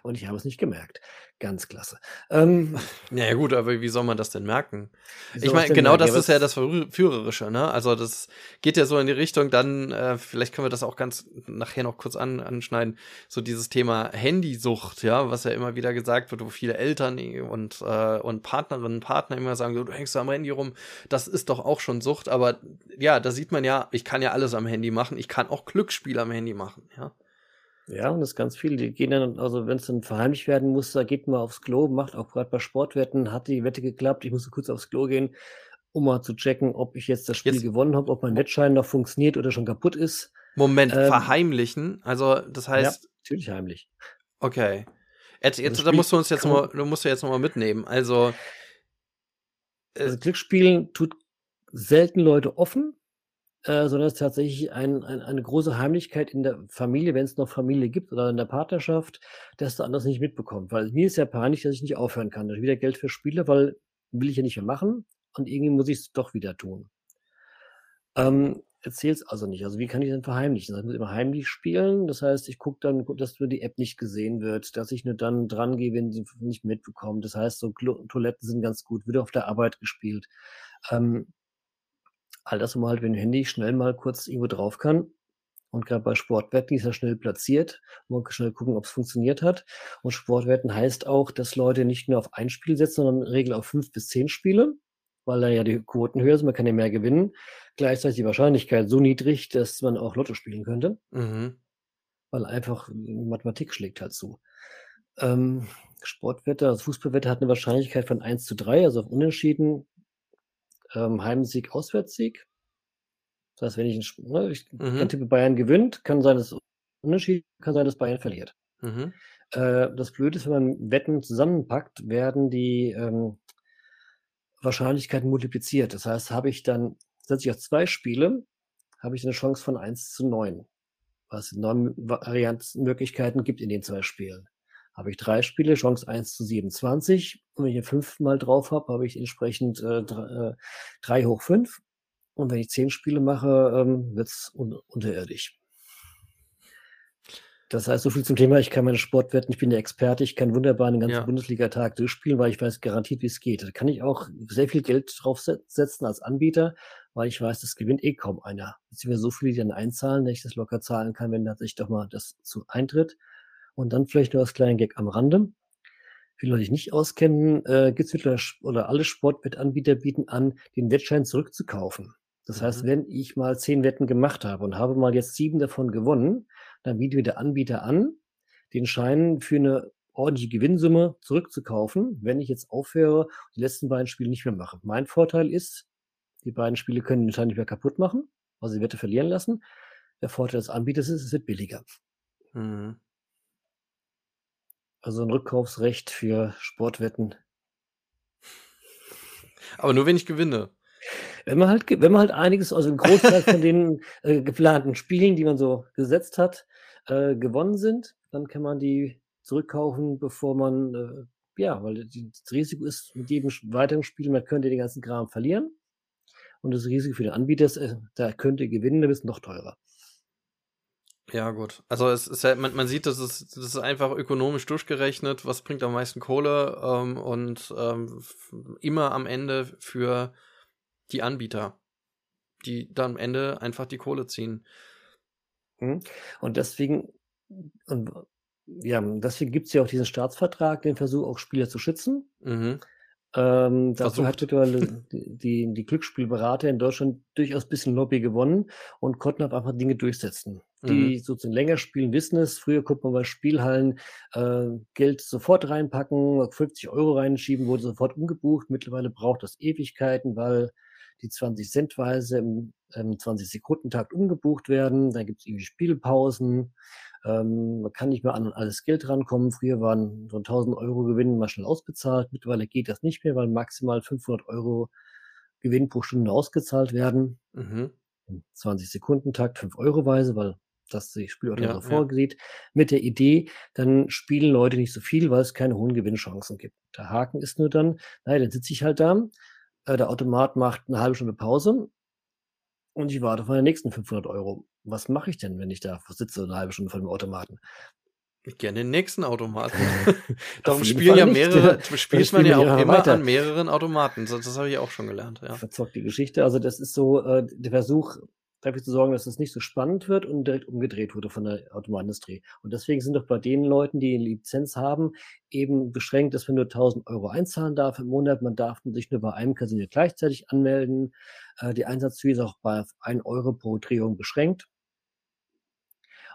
Und ich habe es nicht gemerkt. Ganz klasse. Ähm, naja gut, aber wie soll man das denn merken? Ich meine, genau das ist ja das Führerische, ne? Also das geht ja so in die Richtung, dann, äh, vielleicht können wir das auch ganz nachher noch kurz an, anschneiden, so dieses Thema Handysucht, ja, was ja immer wieder gesagt wird, wo viele Eltern und, äh, und Partnerinnen und Partner immer sagen, du hängst am Handy rum, das ist doch auch schon Sucht, aber ja, da sieht man ja, ich kann ja alles am Handy machen, ich kann auch Glücksspiel am Handy machen, ja. Ja, und das ganz viel. Die gehen dann, also wenn es dann verheimlicht werden muss, da geht man aufs Klo, macht auch gerade bei Sportwetten, hat die Wette geklappt, ich musste kurz aufs Klo gehen, um mal zu checken, ob ich jetzt das Spiel jetzt. gewonnen habe, ob mein Wettschein noch funktioniert oder schon kaputt ist. Moment, ähm, verheimlichen? Also das heißt. Ja, natürlich heimlich. Okay. Jetzt, jetzt also da musst du uns jetzt noch, du musst du jetzt nochmal mitnehmen. Also, äh, also Glücksspielen tut selten Leute offen, äh, sondern es ist tatsächlich ein, ein, eine große Heimlichkeit in der Familie, wenn es noch Familie gibt oder in der Partnerschaft, dass du anders nicht mitbekommt. Weil mir ist ja panisch, dass ich nicht aufhören kann, dass ich wieder Geld für Spiele, weil will ich ja nicht mehr machen und irgendwie muss ich es doch wieder tun. Ähm, erzähl's also nicht. Also wie kann ich denn verheimlichen? Ich muss immer heimlich spielen. Das heißt, ich gucke dann, dass nur die App nicht gesehen wird, dass ich nur dann dran gehe, wenn sie nicht mitbekommt. Das heißt, so Toiletten sind ganz gut, wird auf der Arbeit gespielt. Ähm, all das, wo man halt mit dem Handy schnell mal kurz irgendwo drauf kann. Und gerade bei Sportwetten ist er schnell platziert. Man kann schnell gucken, ob es funktioniert hat. Und Sportwetten heißt auch, dass Leute nicht nur auf ein Spiel setzen, sondern in der Regel auf fünf bis zehn Spiele, weil da ja die Quoten höher sind, man kann ja mehr gewinnen. Gleichzeitig die Wahrscheinlichkeit so niedrig, dass man auch Lotto spielen könnte. Mhm. Weil einfach Mathematik schlägt halt zu. Ähm, Sportwette, also Fußballwette hat eine Wahrscheinlichkeit von 1 zu 3, also auf Unentschieden. Ähm, Heimsieg, Auswärtssieg. Das heißt, wenn ich, ne, ich mhm. tippe, Bayern gewinnt, kann sein, dass Unterschied, kann sein, dass Bayern verliert. Mhm. Äh, das Blöde ist, wenn man Wetten zusammenpackt, werden die ähm, Wahrscheinlichkeiten multipliziert. Das heißt, habe ich dann, setze ich auf zwei Spiele, habe ich eine Chance von 1 zu 9, was neun Variantenmöglichkeiten gibt in den zwei Spielen. Habe ich drei Spiele, Chance 1 zu 27. Und wenn ich fünf mal drauf habe, habe ich entsprechend äh, drei, äh, drei hoch fünf. Und wenn ich zehn Spiele mache, ähm, wird es un unterirdisch. Das heißt, so viel zum Thema, ich kann meine Sportwetten, ich bin der Experte, ich kann wunderbar den ganzen ja. Bundesliga-Tag durchspielen, weil ich weiß garantiert, wie es geht. Da kann ich auch sehr viel Geld draufsetzen als Anbieter, weil ich weiß, das gewinnt eh kaum einer. Beziehungsweise so viele, die dann einzahlen, dass ich das locker zahlen kann, wenn tatsächlich doch mal das zu eintritt. Und dann vielleicht nur als kleinen Gag am Rande. Viele Leute, die nicht auskennen, äh, gibt es mittlerweile oder alle Sportwettanbieter bieten an, den Wettschein zurückzukaufen. Das heißt, mhm. wenn ich mal zehn Wetten gemacht habe und habe mal jetzt sieben davon gewonnen, dann bietet mir der Anbieter an, den Schein für eine ordentliche Gewinnsumme zurückzukaufen, wenn ich jetzt aufhöre und die letzten beiden Spiele nicht mehr mache. Mein Vorteil ist, die beiden Spiele können den Schein nicht mehr kaputt machen, also die Wette verlieren lassen. Der Vorteil des Anbieters ist, es wird billiger. Mhm. Also ein Rückkaufsrecht für Sportwetten. Aber nur wenn ich gewinne. Wenn man halt, wenn man halt einiges, also ein Großteil von den äh, geplanten Spielen, die man so gesetzt hat, äh, gewonnen sind, dann kann man die zurückkaufen, bevor man, äh, ja, weil das Risiko ist, mit jedem weiteren Spiel, man könnte den ganzen Kram verlieren. Und das Risiko für den Anbieter ist, äh, da könnte gewinnen, dann ist noch teurer. Ja, gut. Also es ist ja, man, man sieht, das ist, das ist einfach ökonomisch durchgerechnet, was bringt am meisten Kohle ähm, und ähm, immer am Ende für die Anbieter, die dann am Ende einfach die Kohle ziehen. Mhm. Und deswegen, und ja, deswegen gibt es ja auch diesen Staatsvertrag, den Versuch, auch Spieler zu schützen. Mhm. Ähm, dazu hat mittlerweile die, die Glücksspielberater in Deutschland durchaus ein bisschen Lobby gewonnen und konnten auch einfach Dinge durchsetzen. Die mhm. sozusagen länger spielen, wissen es. Früher konnte man bei Spielhallen äh, Geld sofort reinpacken, 50 Euro reinschieben, wurde sofort umgebucht. Mittlerweile braucht das Ewigkeiten, weil die 20 Centweise im, im 20-Sekunden-Takt umgebucht werden. Dann gibt es irgendwie Spielpausen. Ähm, man kann nicht mehr an alles Geld rankommen. Früher waren so 1000 Euro Gewinn mal schnell ausbezahlt. Mittlerweile geht das nicht mehr, weil maximal 500 Euro Gewinn pro Stunde ausgezahlt werden. Mhm. 20-Sekunden-Takt, 5 Euro weise, weil das die Spielordnung ja, so vorgesieht, ja. mit der Idee, dann spielen Leute nicht so viel, weil es keine hohen Gewinnchancen gibt. Der Haken ist nur dann, naja, dann sitze ich halt da, äh, der Automat macht eine halbe Stunde Pause und ich warte auf meine nächsten 500 Euro. Was mache ich denn, wenn ich da sitze eine halbe Stunde vor dem Automaten? Ich gerne den nächsten Automaten. Darum spielen ja mehrere, spielt man ja auch immer weiter. an mehreren Automaten. Das, das habe ich auch schon gelernt. Ja. Verzockt die Geschichte. Also das ist so äh, der Versuch, dafür zu sorgen, dass es nicht so spannend wird und direkt umgedreht wurde von der Automobilindustrie. Und deswegen sind doch bei den Leuten, die eine Lizenz haben, eben beschränkt, dass man nur 1000 Euro einzahlen darf im Monat. Man darf sich nur bei einem Casino gleichzeitig anmelden. Äh, die Einsatzfee ist auch bei 1 Euro pro Drehung beschränkt.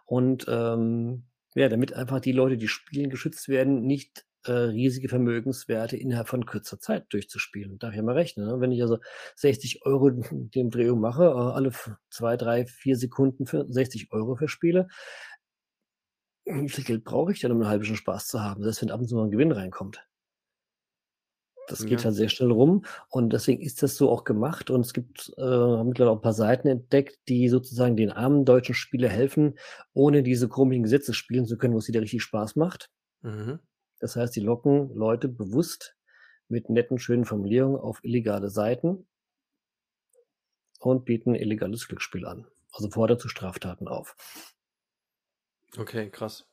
Und ähm, ja, damit einfach die Leute, die spielen, geschützt werden, nicht äh, riesige Vermögenswerte innerhalb von kürzer Zeit durchzuspielen. Darf ich ja mal rechnen. Ne? Wenn ich also 60 Euro dem Drehung mache, äh, alle zwei, drei, vier Sekunden für 60 Euro verspiele, wie viel Geld brauche ich denn, um eine halbe Stunde Spaß zu haben, selbst wenn ab und zu mal ein Gewinn reinkommt? Das geht ja. halt sehr schnell rum und deswegen ist das so auch gemacht und es gibt äh, mittlerweile auch ein paar Seiten entdeckt, die sozusagen den armen deutschen Spieler helfen, ohne diese komischen Gesetze spielen zu können, wo es wieder richtig Spaß macht. Mhm. Das heißt, die locken Leute bewusst mit netten, schönen Formulierungen auf illegale Seiten. und bieten illegales Glücksspiel an. Also fordert zu Straftaten auf. Okay, krass.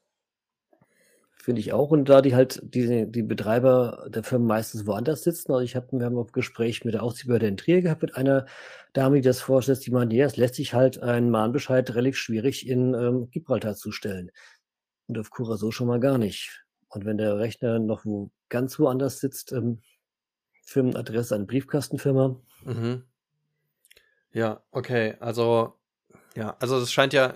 Finde ich auch. Und da die halt die, die Betreiber der Firmen meistens woanders sitzen. Also ich habe, wir haben ein Gespräch mit der Aufsichtsbehörde in Trier gehabt mit einer Dame, die das vorstellt, die meinte, ja, es lässt sich halt ein Mahnbescheid relativ schwierig in ähm, Gibraltar zustellen. Und auf Curacao schon mal gar nicht. Und wenn der Rechner noch wo ganz woanders sitzt, ähm, Firmenadresse an Briefkastenfirma. Mhm. Ja, okay. Also, ja, also das scheint ja,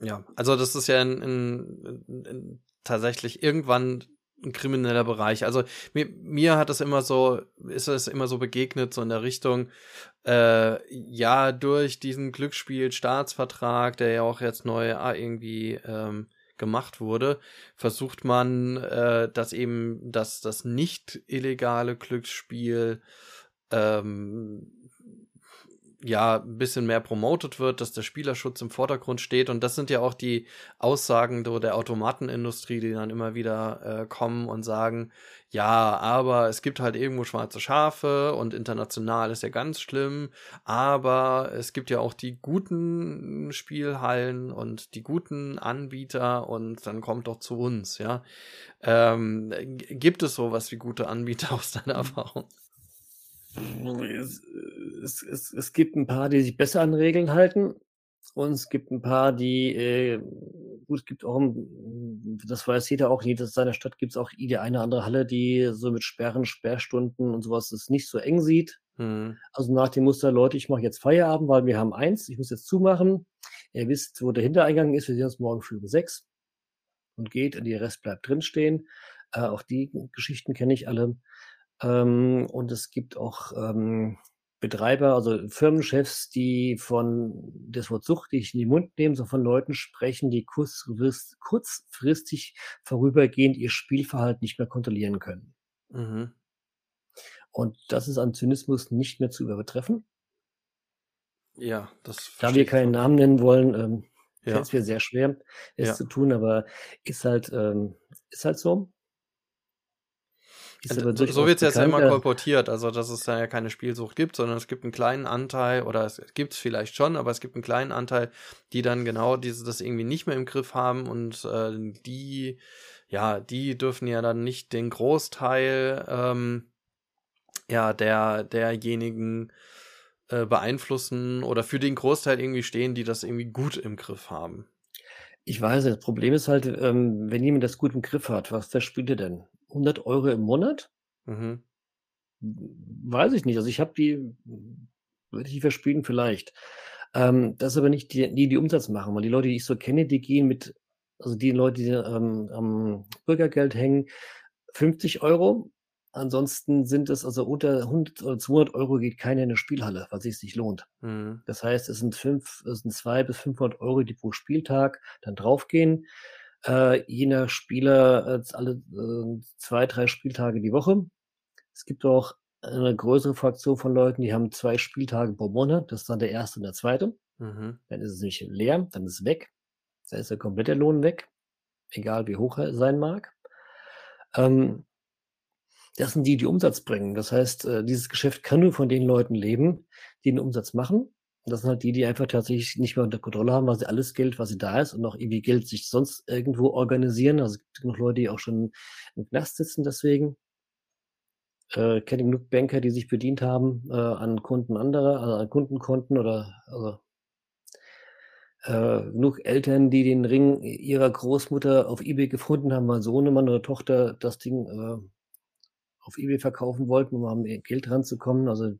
ja, also das ist ja in, in, in tatsächlich irgendwann ein krimineller Bereich. Also mir, mir hat es immer so, ist es immer so begegnet, so in der Richtung, äh, ja, durch diesen Glücksspiel-Staatsvertrag, der ja auch jetzt neu ah, irgendwie ähm, gemacht wurde, versucht man, äh, dass eben das, das nicht illegale Glücksspiel ähm, ja ein bisschen mehr promotet wird, dass der Spielerschutz im Vordergrund steht. Und das sind ja auch die Aussagen der Automatenindustrie, die dann immer wieder äh, kommen und sagen, ja, aber es gibt halt irgendwo schwarze Schafe und international ist ja ganz schlimm, aber es gibt ja auch die guten Spielhallen und die guten Anbieter und dann kommt doch zu uns, ja. Ähm, gibt es sowas wie gute Anbieter aus deiner Erfahrung? Es, es, es, es gibt ein paar, die sich besser an Regeln halten. Und es gibt ein paar, die, äh, gut, es gibt auch, das weiß jeder auch, jeder seiner Stadt gibt es auch die eine andere Halle, die so mit Sperren, Sperrstunden und sowas es nicht so eng sieht. Mhm. Also nach dem Muster, Leute, ich mache jetzt Feierabend, weil wir haben eins, ich muss jetzt zumachen. Ihr wisst, wo der Hintereingang ist, wir sehen uns morgen früh um sechs und geht, und der Rest bleibt drinstehen. Äh, auch die Geschichten kenne ich alle. Ähm, und es gibt auch ähm, Betreiber, also Firmenchefs, die von das Wort suchtig in den Mund nehmen, so von Leuten sprechen, die kurzfrist, kurzfristig vorübergehend ihr Spielverhalten nicht mehr kontrollieren können. Mhm. Und das ist an Zynismus nicht mehr zu übertreffen. Ja, das. Da wir keinen Namen nennen wollen, ähm, ja. fällt es mir sehr schwer, es ja. zu tun, aber ist halt, ähm, ist halt so. Also, so, so wird es jetzt ja immer kolportiert, also dass es da ja keine Spielsucht gibt, sondern es gibt einen kleinen Anteil, oder es gibt es vielleicht schon, aber es gibt einen kleinen Anteil, die dann genau diese, das irgendwie nicht mehr im Griff haben und äh, die, ja, die dürfen ja dann nicht den Großteil ähm, ja, der, derjenigen äh, beeinflussen oder für den Großteil irgendwie stehen, die das irgendwie gut im Griff haben. Ich weiß, das Problem ist halt, ähm, wenn jemand das gut im Griff hat, was verspielt er denn? 100 Euro im Monat? Mhm. Weiß ich nicht. Also ich habe die, würde ich die verspielen vielleicht. Ähm, das ist aber nicht die, die, die Umsatz machen, weil die Leute, die ich so kenne, die gehen mit, also die Leute, die ähm, am Bürgergeld hängen, 50 Euro. Ansonsten sind es also unter 100 oder 200 Euro geht keiner in eine Spielhalle, weil es sich nicht lohnt. Mhm. Das heißt, es sind fünf, es sind zwei bis 500 Euro, die pro Spieltag dann draufgehen äh, jener Spieler äh, alle äh, zwei, drei Spieltage die Woche. Es gibt auch eine größere Fraktion von Leuten, die haben zwei Spieltage pro Monat. Das ist dann der erste und der zweite. Mhm. Dann ist es nicht leer, dann ist es weg. Dann ist der komplette Lohn weg. Egal wie hoch er sein mag. Ähm, das sind die, die Umsatz bringen. Das heißt, äh, dieses Geschäft kann nur von den Leuten leben, die den Umsatz machen. Das sind halt die, die einfach tatsächlich nicht mehr unter Kontrolle haben, weil sie alles Geld, was sie da ist und auch irgendwie Geld sich sonst irgendwo organisieren. Also es gibt genug Leute, die auch schon im Knast sitzen deswegen. Äh, kenne genug Banker, die sich bedient haben äh, an Kunden anderer, also an Kundenkonten oder also äh, genug Eltern, die den Ring ihrer Großmutter auf Ebay gefunden haben, weil Sohnemann oder Tochter das Ding äh, auf Ebay verkaufen wollten, um am Geld ranzukommen. Also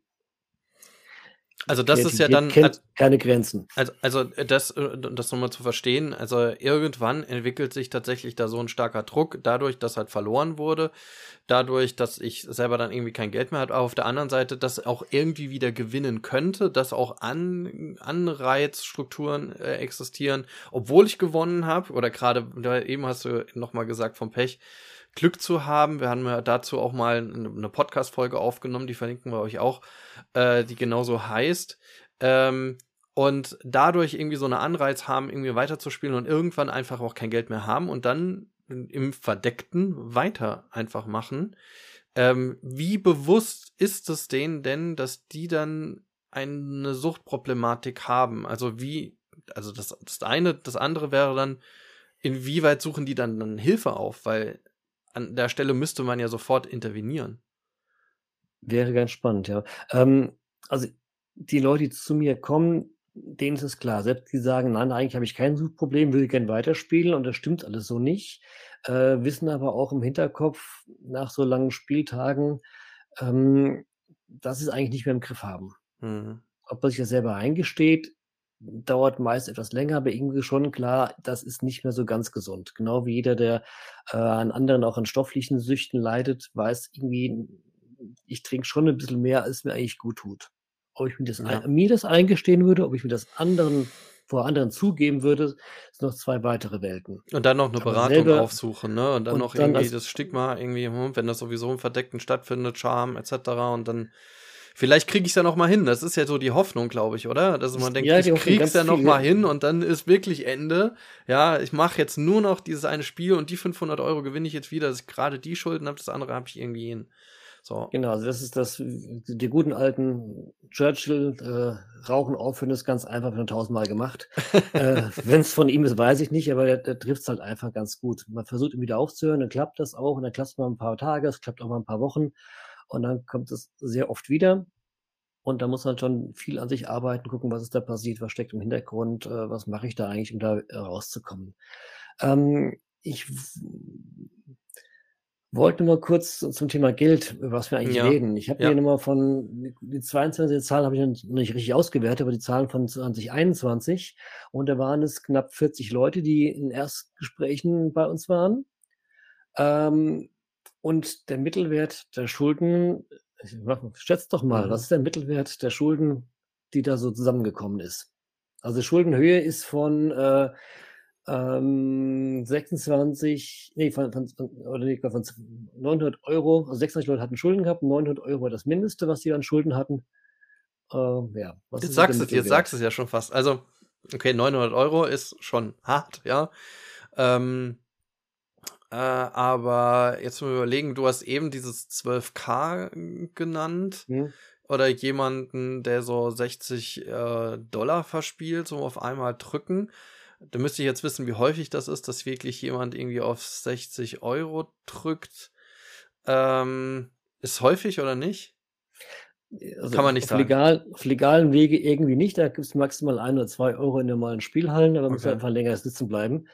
also das ist ja dann kennt keine Grenzen. Also, also das, äh, das nochmal zu verstehen. Also irgendwann entwickelt sich tatsächlich da so ein starker Druck, dadurch, dass halt verloren wurde, dadurch, dass ich selber dann irgendwie kein Geld mehr habe. Aber auf der anderen Seite, dass auch irgendwie wieder gewinnen könnte, dass auch An Anreizstrukturen äh, existieren, obwohl ich gewonnen habe. Oder gerade eben hast du nochmal gesagt vom Pech Glück zu haben. Wir haben ja dazu auch mal eine Podcast-Folge aufgenommen, die verlinken wir euch auch, äh, die genauso heißt. Ähm, und dadurch irgendwie so eine Anreiz haben, irgendwie weiterzuspielen und irgendwann einfach auch kein Geld mehr haben und dann im Verdeckten weiter einfach machen. Ähm, wie bewusst ist es denen denn, dass die dann eine Suchtproblematik haben? Also wie, also das, das eine, das andere wäre dann, inwieweit suchen die dann, dann Hilfe auf? Weil an der Stelle müsste man ja sofort intervenieren. Wäre ganz spannend, ja. Ähm, also die Leute, die zu mir kommen, denen ist es klar. Selbst die sagen, nein, eigentlich habe ich kein Suchtproblem, will gerne weiterspielen und das stimmt alles so nicht. Äh, wissen aber auch im Hinterkopf nach so langen Spieltagen, ähm, dass sie es eigentlich nicht mehr im Griff haben. Mhm. Ob man sich das selber eingesteht, dauert meist etwas länger, aber irgendwie schon klar, das ist nicht mehr so ganz gesund. Genau wie jeder, der äh, an anderen auch an stofflichen Süchten leidet, weiß irgendwie, ich trinke schon ein bisschen mehr, als mir eigentlich gut tut. Ob ich mir das, ja. mir das eingestehen würde, ob ich mir das anderen vor anderen zugeben würde, sind noch zwei weitere Welten. Und dann noch eine Aber Beratung selber, aufsuchen, ne? Und dann und noch dann irgendwie das Stigma, irgendwie, hm, wenn das sowieso im Verdeckten stattfindet, Charme, etc. Und dann vielleicht kriege ich es ja noch mal hin. Das ist ja so die Hoffnung, glaube ich, oder? Dass man denkt, ja, ich krieg's ja noch mal hin und dann ist wirklich Ende. Ja, ich mache jetzt nur noch dieses eine Spiel und die 500 Euro gewinne ich jetzt wieder, dass ich gerade die Schulden habe, das andere habe ich irgendwie hin. So. Genau, also das ist das, die guten alten Churchill, äh, Rauchen aufhören ist ganz einfach, schon tausendmal gemacht. äh, Wenn es von ihm ist, weiß ich nicht, aber der, der trifft es halt einfach ganz gut. Man versucht ihn wieder aufzuhören, dann klappt das auch und dann klappt es mal ein paar Tage, es klappt auch mal ein paar Wochen und dann kommt es sehr oft wieder. Und da muss man schon viel an sich arbeiten, gucken, was ist da passiert, was steckt im Hintergrund, äh, was mache ich da eigentlich, um da rauszukommen. Ähm, ich wollte nur kurz zum Thema Geld, über was wir eigentlich ja. reden. Ich habe ja. hier nochmal von, die 22 Zahlen habe ich noch nicht richtig ausgewertet, aber die Zahlen von 2021. Und da waren es knapp 40 Leute, die in Erstgesprächen bei uns waren. Ähm, und der Mittelwert der Schulden, schätzt doch mal, mhm. was ist der Mittelwert der Schulden, die da so zusammengekommen ist? Also Schuldenhöhe ist von äh, ähm, 26, nee, von, von, oder nee, von 900 Euro, also 26 Leute hatten Schulden gehabt, 900 Euro war das Mindeste, was sie an Schulden hatten. Äh, ja, was jetzt sagst, es, jetzt sagst du es ja schon fast. Also, okay, 900 Euro ist schon hart, ja. Ähm, äh, aber jetzt mal überlegen, du hast eben dieses 12k genannt. Hm. Oder jemanden, der so 60 äh, Dollar verspielt, so auf einmal drücken. Da müsste ich jetzt wissen, wie häufig das ist, dass wirklich jemand irgendwie auf 60 Euro drückt. Ähm, ist häufig oder nicht? Also Kann man nicht auf sagen. Legal, auf legalen Wege irgendwie nicht. Da gibt es maximal ein oder zwei Euro in normalen Spielhallen, aber okay. muss einfach länger sitzen bleiben.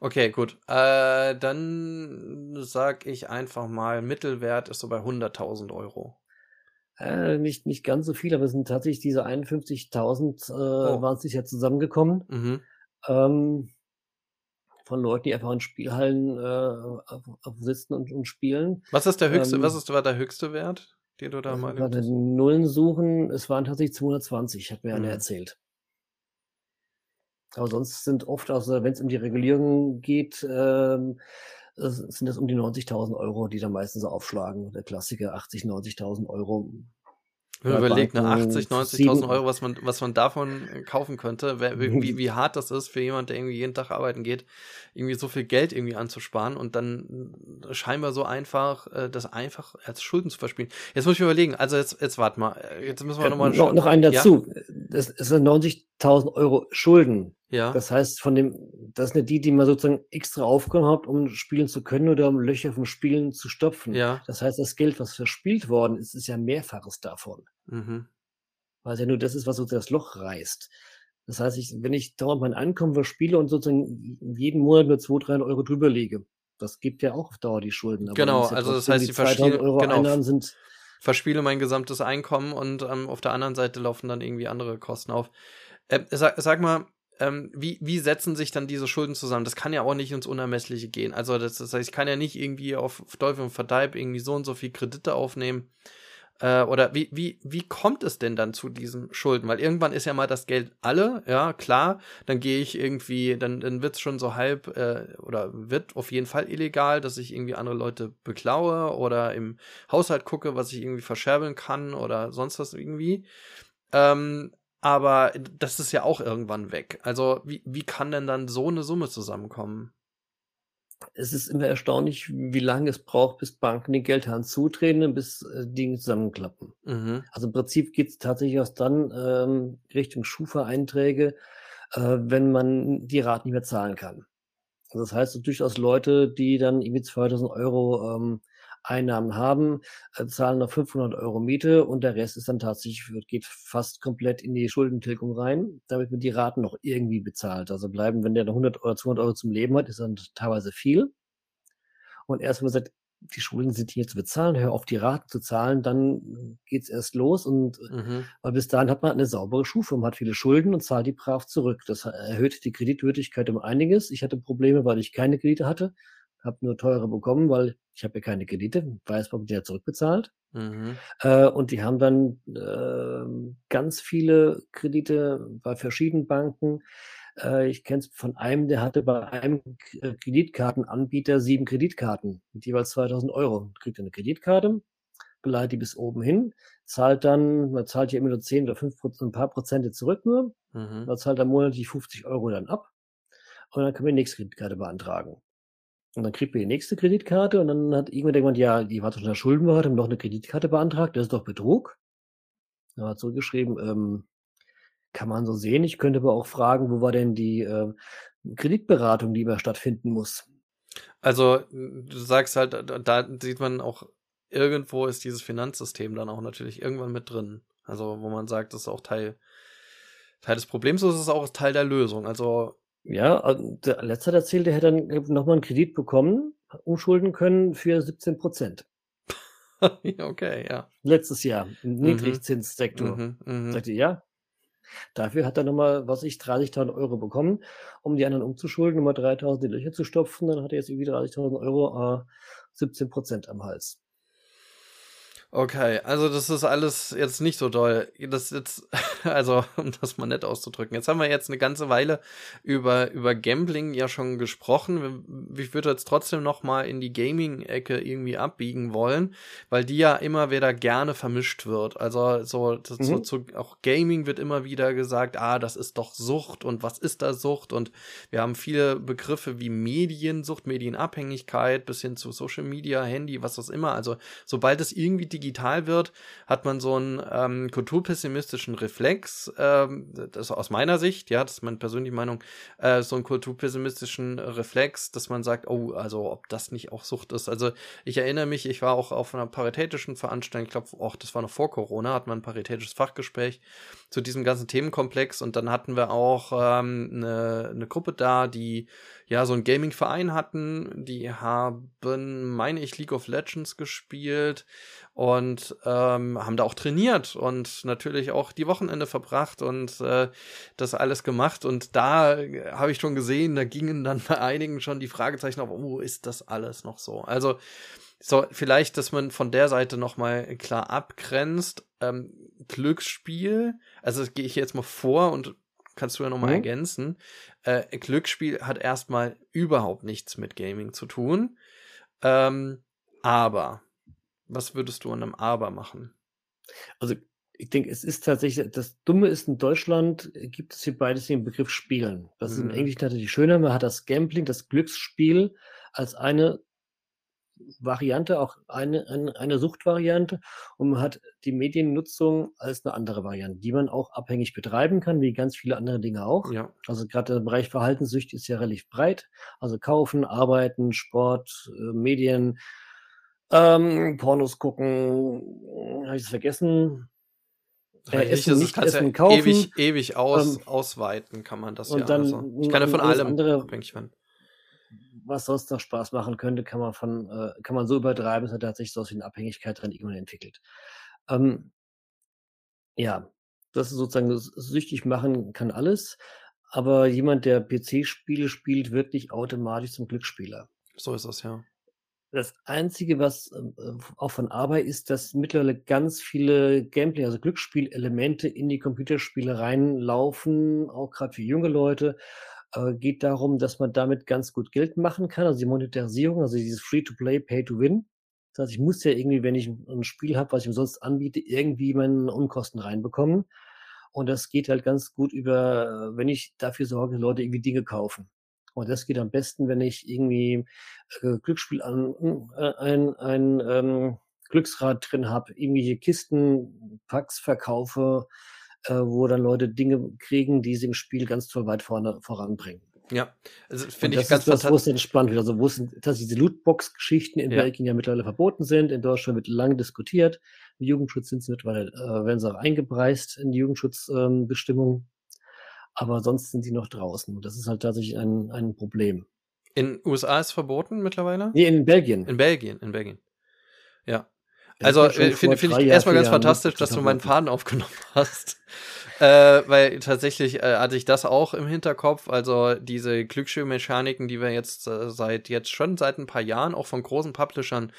Okay, gut. Äh, dann sag ich einfach mal, Mittelwert ist so bei 100.000 Euro. Äh, nicht, nicht ganz so viel, aber es sind tatsächlich diese 51.000 äh, oh. waren sich ja zusammengekommen. Mhm ähm, von Leuten, die einfach in Spielhallen äh, sitzen und, und, spielen. Was ist der höchste, ähm, was ist, war der höchste Wert, den du da mal hattest? Nullen suchen, es waren tatsächlich 220, hat mir mhm. einer erzählt. Aber sonst sind oft, also wenn es um die Regulierung geht, ähm, sind das um die 90.000 Euro, die da meistens aufschlagen. Der Klassiker 80, 90.000 Euro wenn man überlegt, ne, 80, 90.000 Euro, was man, was man davon kaufen könnte, wie, wie hart das ist für jemand, der irgendwie jeden Tag arbeiten geht, irgendwie so viel Geld irgendwie anzusparen und dann scheinbar so einfach, äh, das einfach als Schulden zu verspielen. Jetzt muss ich mir überlegen, also jetzt, jetzt warte mal, jetzt müssen wir nochmal äh, noch, noch einen dazu. Ja? Das, das sind 90.000 Euro Schulden. Ja. Das heißt, von dem, das sind ja die, die man sozusagen extra aufgenommen hat, um spielen zu können oder um Löcher vom Spielen zu stopfen. Ja. Das heißt, das Geld, was verspielt worden ist, ist ja mehrfaches davon. Mhm. Weil es ja nur das ist, was sozusagen das Loch reißt. Das heißt, ich, wenn ich dauernd mein Einkommen verspiele und sozusagen jeden Monat nur 2, 3 Euro drüber lege, das gibt ja auch auf Dauer die Schulden. Aber genau, ja also das heißt, die verspiele, Euro genau, Einnahmen sind verspiele mein gesamtes Einkommen und ähm, auf der anderen Seite laufen dann irgendwie andere Kosten auf. Äh, sag, sag mal, ähm, wie, wie setzen sich dann diese Schulden zusammen? Das kann ja auch nicht ins Unermessliche gehen. Also das, das heißt, ich kann ja nicht irgendwie auf, Teufel und Verdeib irgendwie so und so viel Kredite aufnehmen. Äh, oder wie, wie, wie kommt es denn dann zu diesen Schulden? Weil irgendwann ist ja mal das Geld alle, ja, klar, dann gehe ich irgendwie, dann, dann wird es schon so halb äh, oder wird auf jeden Fall illegal, dass ich irgendwie andere Leute beklaue oder im Haushalt gucke, was ich irgendwie verscherbeln kann oder sonst was irgendwie. Ähm, aber das ist ja auch irgendwann weg. Also, wie, wie kann denn dann so eine Summe zusammenkommen? Es ist immer erstaunlich, wie lange es braucht, bis Banken den Geldhahn zudrehen und bis, äh, Dinge zusammenklappen. Mhm. Also, im Prinzip geht's tatsächlich erst dann, ähm, Richtung Schufa-Einträge, äh, wenn man die Raten nicht mehr zahlen kann. Also, das heißt durchaus Leute, die dann irgendwie 2.000 Euro ähm, Einnahmen haben, äh, zahlen noch 500 Euro Miete und der Rest ist dann tatsächlich geht fast komplett in die Schuldentilgung rein, damit man die Raten noch irgendwie bezahlt. Also bleiben, wenn der noch 100 oder 200 Euro zum Leben hat, ist dann teilweise viel. Und erst wenn man sagt: „Die Schulden sind hier zu bezahlen, hör auf, die Raten zu zahlen“, dann geht's erst los und Mhm. weil bis dahin hat man eine saubere Schufa. Man hat viele Schulden und zahlt die brav zurück. Das erhöht die Kreditwürdigkeit um einiges. Ich hatte Probleme, weil ich keine Kredite hatte, habe nur teure bekommen, weil ich habe ja keine Kredite, weiß, man die ja zurückbezahlt. Mhm. Äh, und die haben dann, ähm, ganz viele Kredite bei verschiedenen Banken. Äh, ich kenne es von einem, der hatte bei einem äh, Kreditkartenanbieter 7 Kreditkarten mit jeweils 2.000 Euro. Kriegt er 'ne Kreditkarte, beleiht die bis oben hin, zahlt dann man zahlt ja immer nur 10 oder 5 Proz 'n paar Prozente zurück nur. Mhm. Man zahlt dann monatlich 50 Euro dann ab und dann kann man die nächste Kreditkarte beantragen. Und dann kriegt man die nächste Kreditkarte und dann hat irgendwer gemeint: „Ja, die war doch in der Schuldenbehörde, haben noch 'ne Kreditkarte beantragt, das ist doch Betrug.“ Dann hat zurückgeschrieben: „Ähm, kann man so sehen. Ich könnte aber auch fragen, wo war denn die, äh, Kreditberatung, die immer stattfinden muss?“ Also, du sagst halt, da sieht man auch irgendwo ist dieses Finanzsystem dann auch natürlich irgendwann mit drin. Also, wo man sagt, das ist auch Teil Teil des Problems ist es auch Teil der Lösung? Also Ja, also, der Letzte hat erzählt, der hätte dann eben noch mal 'n Kredit bekommen, umschulden können für 17 %. Ja, okay, ja. Letztes Jahr im Mhm. Niedrigzinssektor. Mhm, mhm. Sagte: „Ja, dafür hat er noch mal, was ich, 30.000 Euro bekommen, um die anderen umzuschulden, noch mal 3.000 in die Löcher zu stopfen. Dann hat er jetzt irgendwie 30.000 Euro, äh, 17 % am Hals.“ Okay, also das ist alles jetzt nicht so doll. Das jetzt also, um das mal nett auszudrücken. Jetzt haben wir jetzt 'ne ganze Weile über über Gambling ja schon gesprochen. Ich würde jetzt trotzdem noch mal in die Gaming-Ecke irgendwie abbiegen wollen, weil die ja immer wieder gerne vermischt wird. Also, so so Mhm. zu auch Gaming wird immer wieder gesagt: „Ah, das ist doch Sucht und was ist da Sucht?“ Und wir haben viele Begriffe wie Mediensucht, Medienabhängigkeit bis hin zu Social Media, Handy, was das immer. Also, sobald es irgendwie digital wird, hat man so 'n, ähm, kulturpessimistischen Reflex, ähm, das aus meiner Sicht, ja, das ist meine persönliche Meinung, äh, so 'n kulturpessimistischen Reflex, dass man sagt: „Oh, also, ob das nicht auch Sucht ist.“ Also, ich erinnere mich, ich war auch auf 'ner paritätischen Veranstaltung, ich glaube, auch das war noch vor Corona, hatten wir 'n paritätisches Fachgespräch zu diesem ganzen Themenkomplex und dann hatten wir auch, ähm, 'ne 'ne Gruppe da, die, ja, so 'n Gaming-Verein hatten. Die haben, meine ich, League of Legends gespielt und, ähm, haben da auch trainiert und natürlich auch die Wochenende verbracht und, äh, das alles gemacht. Und da habe ich schon gesehen, da gingen dann bei einigen schon die Fragezeichen auf: „Oh, ist das alles noch so?“ Also, so vielleicht, dass man von der Seite noch mal klar abgrenzt. Ähm, Glücksspiel also, das gehe ich jetzt mal vor und kannst du ja noch mal Mhm. ergänzen. Äh, Glücksspiel hat erst mal überhaupt nichts mit Gaming zu tun. Ähm, aber was würdest du an 'nem Aber machen? Also, ich denke, es ist tatsächlich das Dumme ist, in Deutschland gibt es hier beides den Begriff Spielen. Das ist im Mhm. Englischen tatsächlich schöner. Man hat das Gambling, das Glücksspiel als eine Variante, auch eine eine eine Suchtvariante und man hat die Mediennutzung als 'ne andere Variante, die man auch abhängig betreiben kann, wie ganz viele andere Dinge auch. Ja. Also, grad der Bereich Verhaltenssüchte ist ja relativ breit. Also, kaufen, arbeiten, Sport, äh, Medien, ähm, Pornos gucken, habe ich es vergessen? Äh, essen, das nicht kannst ja essen, kaufen. ewig ewig aus Ähm, ausweiten kann man das ja. und dann Also, ich kann ja von allem andere abhängig werden. was sonst noch Spaß machen könnte, kann man von äh, kann man so übertreiben, dass man tatsächlich so was wie 'ne Abhängigkeit dran irgendwann entwickelt. Ähm ja, das ist sozusagen s süchtig machen kann alles, aber jemand, der PC-Spiele spielt, wird nicht automatisch zum Glücksspieler. So ist es, ja. Das Einzige, was, ähm, äh, auch von Arbeit ist, dass mittlerweile ganz viele Gameplay also, Glücksspielelemente in die Computerspiele reinlaufen, auch grad für junge Leute. Äh, geht darum, dass man damit ganz gut Geld machen kann. Also, die Monetarisierung, also, dieses Free-to-Play, Pay-to-Win. Das heißt, ich muss ja irgendwie, wenn ich 'n 'n Spiel habe, was ich umsonst anbiete, irgendwie meine Unkosten reinbekommen. Und das geht halt ganz gut über wenn ich dafür sorge, Leute irgendwie Dinge kaufen. Und das geht am besten, wenn ich irgendwie äh, Glücksspiel an äh, ein, ein ähm, Glücksrad drin habe, irgendwelche Kisten, Packs verkaufe, äh, wo dann Leute Dinge kriegen, die sie im Spiel ganz toll weit vorne voranbringen. Ja, also finde ich ganz fantastisch. Wo es entspannt wird. Also wo es dass diese Lootbox-Geschichten in ja. Belgien ja mittlerweile verboten sind. In Deutschland wird lange diskutiert. Im Jugendschutz sind sie mittlerweile, äh, werden sie auch eingepreist in die Jugendschutzbestimmungen. Ähm, aber sonst sind sie noch draußen. Und das ist halt tatsächlich ein, ein Problem. In USA ist verboten mittlerweile? Nee, in Belgien. In Belgien, in Belgien. Ja. Also äh, finde find ich erstmal ganz fantastisch, dass du meinen Faden aufgenommen hast. äh, weil tatsächlich äh, hatte ich das auch im Hinterkopf. Also diese Glücksspielmechaniken, die wir jetzt äh, seit jetzt schon seit ein paar Jahren auch von großen Publishern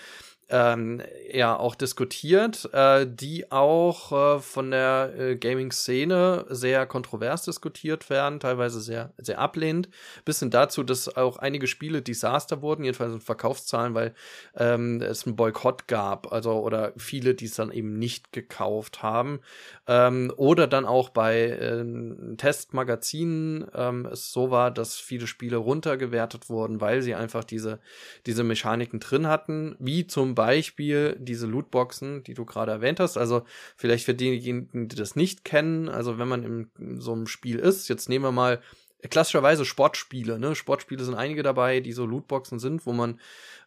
ähm, ja auch diskutiert, äh, die auch äh, von der äh, Gaming-Szene sehr kontrovers diskutiert werden, teilweise sehr, sehr ablehnend, bis hin dazu, dass auch einige Spiele Desaster wurden, jedenfalls in Verkaufszahlen, weil ähm, es einen Boykott gab, also oder viele, die es dann eben nicht gekauft haben. Ähm, oder dann auch bei äh, Testmagazinen ähm, es so war, dass viele Spiele runtergewertet wurden, weil sie einfach diese, diese Mechaniken drin hatten, wie zum Beispiel diese Lootboxen, die du gerade erwähnt hast. Also vielleicht für diejenigen, die das nicht kennen, also wenn man in so einem Spiel ist, jetzt nehmen wir mal klassischerweise Sportspiele, ne? Sportspiele sind einige dabei, die so Lootboxen sind, wo man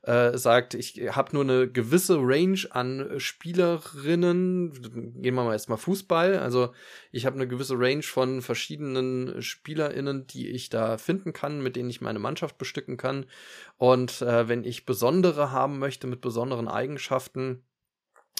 äh, sagt, ich habe nur eine gewisse Range an Spielerinnen. Gehen wir mal jetzt mal Fußball. Also ich habe eine gewisse Range von verschiedenen SpielerInnen, die ich da finden kann, mit denen ich meine Mannschaft bestücken kann. Und äh, wenn ich besondere haben möchte mit besonderen Eigenschaften,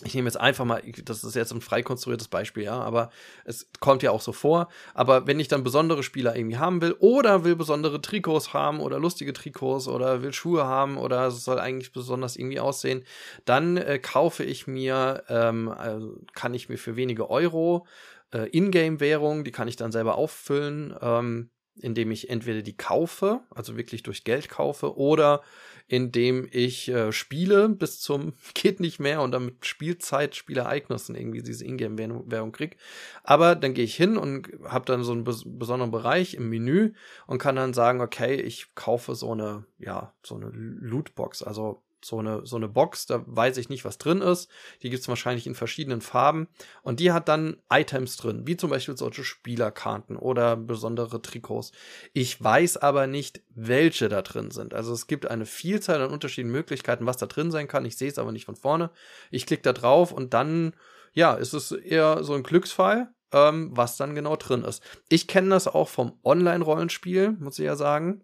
ich nehme jetzt einfach mal, das ist jetzt ein frei konstruiertes Beispiel, ja, aber es kommt ja auch so vor. Aber wenn ich dann besondere Spieler irgendwie haben will oder will besondere Trikots haben oder lustige Trikots oder will Schuhe haben oder es soll eigentlich besonders irgendwie aussehen, dann äh, kaufe ich mir, ähm, also kann ich mir für wenige Euro äh, Ingame-Währung, die kann ich dann selber auffüllen, ähm, indem ich entweder die kaufe, also wirklich durch Geld kaufe, oder indem ich äh, spiele bis zum geht nicht mehr und dann mit Spielzeit, Spielereignissen irgendwie diese Ingame-Währung krieg. Aber dann gehe ich hin und habe dann so einen bes besonderen Bereich im Menü und kann dann sagen, okay, ich kaufe so eine, ja, so eine Lootbox, also so eine, so eine Box, da weiß ich nicht, was drin ist. Die gibt es wahrscheinlich in verschiedenen Farben. Und die hat dann Items drin, wie zum Beispiel solche Spielerkarten oder besondere Trikots. Ich weiß aber nicht, welche da drin sind. Also es gibt eine Vielzahl an unterschiedlichen Möglichkeiten, was da drin sein kann. Ich sehe es aber nicht von vorne. Ich klicke da drauf und dann, ja, ist es eher so ein Glücksfall. Ähm, was dann genau drin ist. Ich kenne das auch vom Online-Rollenspiel, muss ich ja sagen.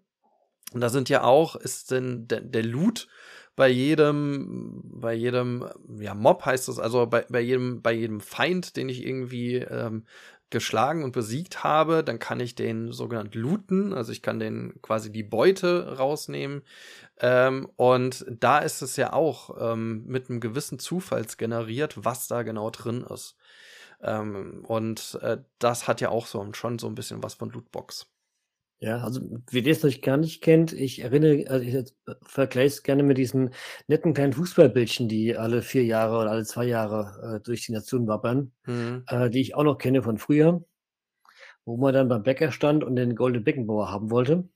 Und da sind ja auch, ist denn der, der Loot bei jedem, bei jedem, ja, Mob heißt es, also bei, bei jedem, bei jedem Feind, den ich irgendwie ähm, geschlagen und besiegt habe, dann kann ich den sogenannt looten, also ich kann den quasi die Beute rausnehmen. Ähm, und da ist es ja auch ähm, mit einem gewissen Zufalls generiert, was da genau drin ist. Ähm, und äh, das hat ja auch so schon so ein bisschen was von Lootbox. Ja, also wer das noch gar nicht kennt, ich erinnere, also ich äh, vergleiche es gerne mit diesen netten kleinen Fußballbildchen, die alle vier Jahre oder alle zwei Jahre äh, durch die Nation wappern, mhm. äh, die ich auch noch kenne von früher, wo man dann beim Bäcker stand und den Golden Beckenbauer haben wollte.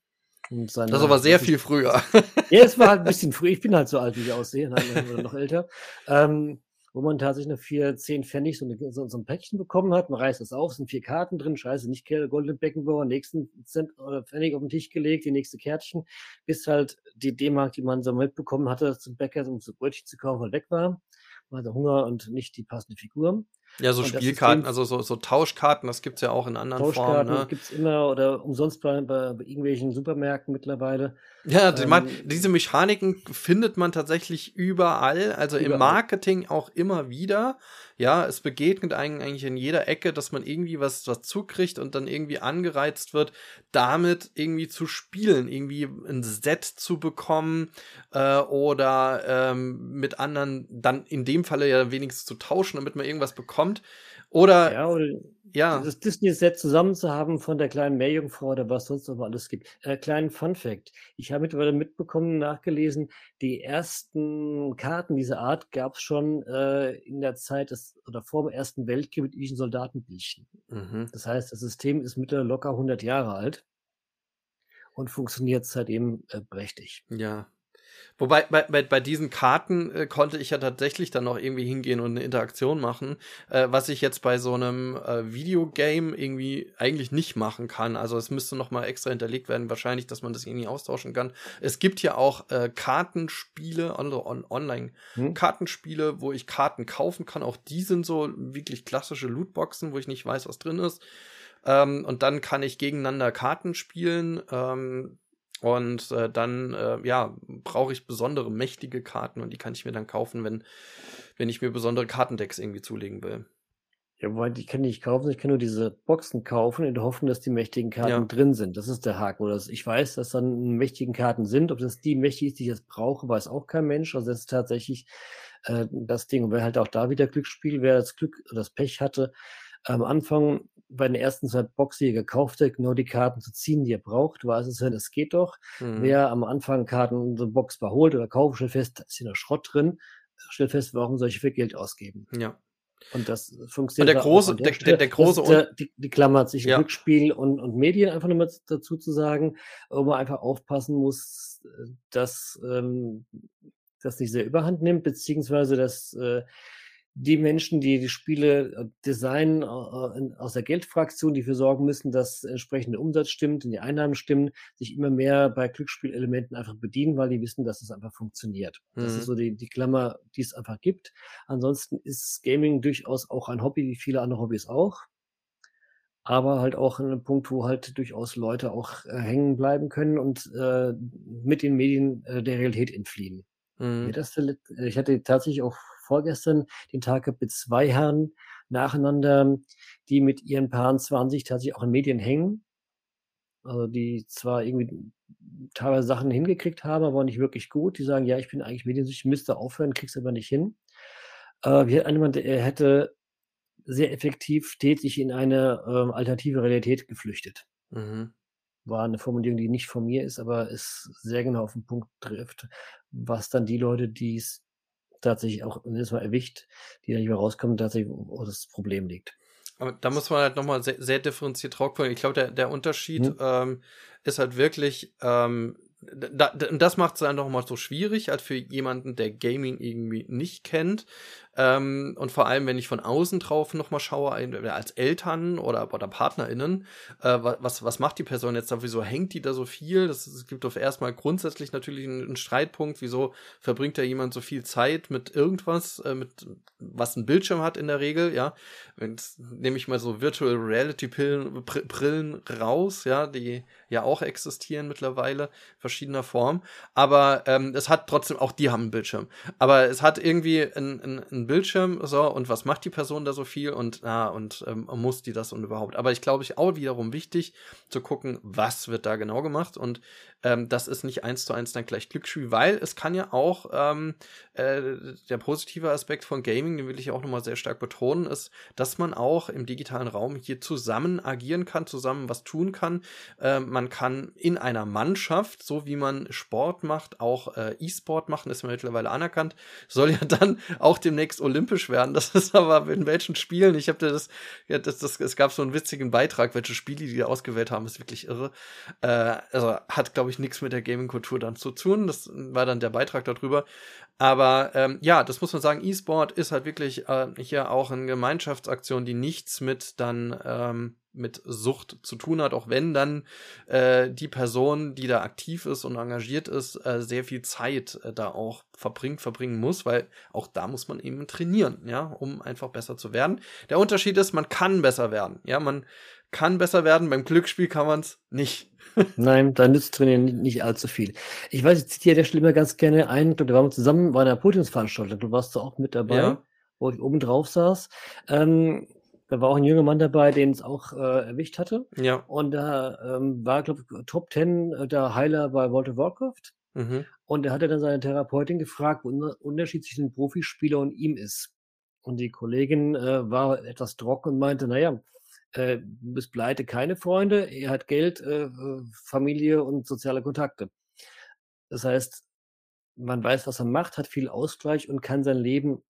Das ist aber sehr viel früher. Ja, es war halt ein bisschen früh. Ich bin halt so alt, wie ich aussehe, noch älter. Ähm, wo man tatsächlich vier, zehn Pfennig so, eine, so, so ein Päckchen bekommen hat. Man reißt es auf, sind vier Karten drin, scheiße, nicht Golden Beckenbauer, nächsten Cent oder Pfennig auf den Tisch gelegt, die nächste Kärtchen, bis halt die D-Mark, die man so mitbekommen hatte, zum Bäcker, um zu Brötchen zu kaufen, halt weg war. Man hatte Hunger und nicht die passende Figur. Ja, so Spielkarten, also so, so Tauschkarten, das gibt's ja auch in anderen Tauschkarten Formen. Ne? gibt's immer oder umsonst bei, bei, irgendwelchen Supermärkten mittlerweile. Ja, ähm, man, diese Mechaniken findet man tatsächlich überall, also überall. im Marketing auch immer wieder. Ja, es begegnet eigentlich in jeder Ecke, dass man irgendwie was dazu kriegt und dann irgendwie angereizt wird, damit irgendwie zu spielen, irgendwie ein Set zu bekommen äh, oder ähm, mit anderen dann in dem Falle ja wenigstens zu tauschen, damit man irgendwas bekommt. Oder, ja, oder ja. das Disney-Set zusammen zu haben von der kleinen Meerjungfrau oder was sonst noch alles gibt. Äh, kleinen Fun-Fact. Ich habe mittlerweile mitbekommen, nachgelesen, die ersten Karten dieser Art gab es schon äh, in der Zeit des, oder vor dem Ersten Weltkrieg mit diesen Soldatenbildchen. Mhm. Das heißt, das System ist mittlerweile locker 100 Jahre alt. und funktioniert seitdem äh, prächtig. Ja, Wobei bei, bei, bei diesen Karten äh, konnte ich ja tatsächlich dann noch irgendwie hingehen und eine Interaktion machen, äh, was ich jetzt bei so einem äh, Videogame irgendwie eigentlich nicht machen kann. Also es müsste noch mal extra hinterlegt werden, wahrscheinlich, dass man das irgendwie austauschen kann. Es gibt ja auch äh, Kartenspiele, also on Online-Kartenspiele, hm. wo ich Karten kaufen kann. Auch die sind so wirklich klassische Lootboxen, wo ich nicht weiß, was drin ist. Ähm, und dann kann ich gegeneinander Karten spielen. Ähm, und äh, dann, äh, ja, brauche ich besondere mächtige Karten und die kann ich mir dann kaufen, wenn, wenn ich mir besondere Kartendecks irgendwie zulegen will. Ja, wobei, die kann ich nicht kaufen, ich kann nur diese Boxen kaufen in der Hoffnung, dass die mächtigen Karten ja. drin sind. Das ist der Haken. Oder ich weiß, dass dann mächtigen Karten sind. Ob das die mächtig ist, die ich jetzt brauche, weiß auch kein Mensch. Also das ist tatsächlich äh, das Ding. Und wer halt auch da wieder Glücksspiel, wer das Glück oder das Pech hatte, am Anfang bei den ersten zwei Boxen, die ihr gekauft habt, genau die Karten zu ziehen, die ihr braucht, weiß es, es geht doch. Mhm. Wer am Anfang Karten in so eine Box beholt oder kauft, stellt fest, da ist hier noch Schrott drin, stellt fest, warum soll ich viel Geld ausgeben? Ja. Und das funktioniert. Und der große, der, der, der, große der, die, die klammert sich ja. Glücksspiel und, und Medien einfach nochmal dazu zu sagen, wo man einfach aufpassen muss, dass ähm, das nicht sehr überhand nimmt, beziehungsweise dass äh, die Menschen, die die Spiele äh, designen, äh, aus der Geldfraktion, die dafür sorgen müssen, dass entsprechende Umsatz stimmt und die Einnahmen stimmen, sich immer mehr bei Glücksspielelementen einfach bedienen, weil die wissen, dass es einfach funktioniert. Mhm. Das ist mhm. so die, die Klammer, die es einfach gibt. Ansonsten ist Gaming durchaus auch ein Hobby, wie viele andere Hobbys auch. Aber halt auch ein Punkt, wo halt durchaus Leute auch äh, hängen bleiben können und äh, mit den Medien äh, der Realität entfliehen. Mhm. Das, ich hatte tatsächlich auch vorgestern den Tag gehabt mit zwei Herren nacheinander, die mit ihren Paaren 20 tatsächlich auch in Medien hängen. Also die zwar irgendwie teilweise Sachen hingekriegt haben, aber nicht wirklich gut. Die sagen, ja, ich bin eigentlich mediensüchtig, müsste aufhören, krieg's aber nicht hin. Äh, wie hat jemand, er hätte sehr effektiv tätig in eine ähm, alternative Realität geflüchtet. Mhm. War eine Formulierung, die nicht von mir ist, aber es sehr genau auf den Punkt trifft, was dann die Leute, die es tatsächlich auch jedes Mal erwischt, die da nicht mehr rauskommen, tatsächlich, wo das Problem liegt. Aber da muss man halt nochmal sehr, sehr differenziert drauf gucken. Ich glaube, der, der Unterschied hm. ähm, ist halt wirklich, ähm, da, das macht es dann nochmal so schwierig, als für jemanden, der Gaming irgendwie nicht kennt, ähm, und vor allem, wenn ich von außen drauf nochmal schaue, als Eltern oder, oder PartnerInnen, äh, was, was macht die Person jetzt da? Wieso hängt die da so viel? Das, es gibt auf erstmal grundsätzlich natürlich einen, einen, Streitpunkt. Wieso verbringt da jemand so viel Zeit mit irgendwas, äh, mit was ein Bildschirm hat in der Regel, ja? Jetzt nehme ich mal so Virtual Reality Brillen, Brillen raus, ja, die ja auch existieren mittlerweile, verschiedener Form. Aber ähm, es hat trotzdem, auch die haben einen Bildschirm. Aber es hat irgendwie ein, ein, ein Bildschirm, so, und was macht die Person da so viel und, ah, und ähm, muss die das und überhaupt. Aber ich glaube, ich auch wiederum wichtig zu gucken, was wird da genau gemacht und ähm, das ist nicht eins zu eins dann gleich Glücksspiel, weil es kann ja auch, ähm, äh, der positive Aspekt von Gaming, den will ich auch nochmal sehr stark betonen, ist, dass man auch im digitalen Raum hier zusammen agieren kann, zusammen was tun kann. Äh, man kann in einer Mannschaft, so wie man Sport macht, auch äh, E-Sport machen, ist mittlerweile anerkannt, soll ja dann auch demnächst olympisch werden. Das ist aber in welchen Spielen, ich habe das, ja, das, das, es gab so einen witzigen Beitrag, welche Spiele die ausgewählt haben, ist wirklich irre. Äh, also hat, glaube ich, nichts mit der Gaming-Kultur dann zu tun. Das war dann der Beitrag darüber. Aber ähm, ja, das muss man sagen, E-Sport ist halt wirklich äh, hier auch eine Gemeinschaftsaktion, die nichts mit dann ähm, mit Sucht zu tun hat, auch wenn dann äh, die Person, die da aktiv ist und engagiert ist, äh, sehr viel Zeit äh, da auch verbringt, verbringen muss, weil auch da muss man eben trainieren, ja, um einfach besser zu werden. Der Unterschied ist, man kann besser werden, ja, man kann besser werden, beim Glücksspiel kann man es nicht. Nein, da nützt Trainieren nicht allzu viel. Ich weiß, ich zitiere der Stelle immer ganz gerne ein, da waren wir zusammen bei einer Podiumsveranstaltung, du warst da auch mit dabei, ja. wo ich oben drauf saß. Ähm, da war auch ein junger Mann dabei, den es auch äh, erwischt hatte. Ja. Und da ähm, war, glaube ich, Top Ten äh, der Heiler bei World of Warcraft. Mhm. Und er hatte dann seine Therapeutin gefragt, wo der Unterschied zwischen dem Profispieler und ihm ist. Und die Kollegin äh, war etwas trocken und meinte, naja, äh, du bist pleite, keine Freunde, er hat Geld, äh, äh, Familie und soziale Kontakte. Das heißt, man weiß, was er macht, hat viel Ausgleich und kann sein Leben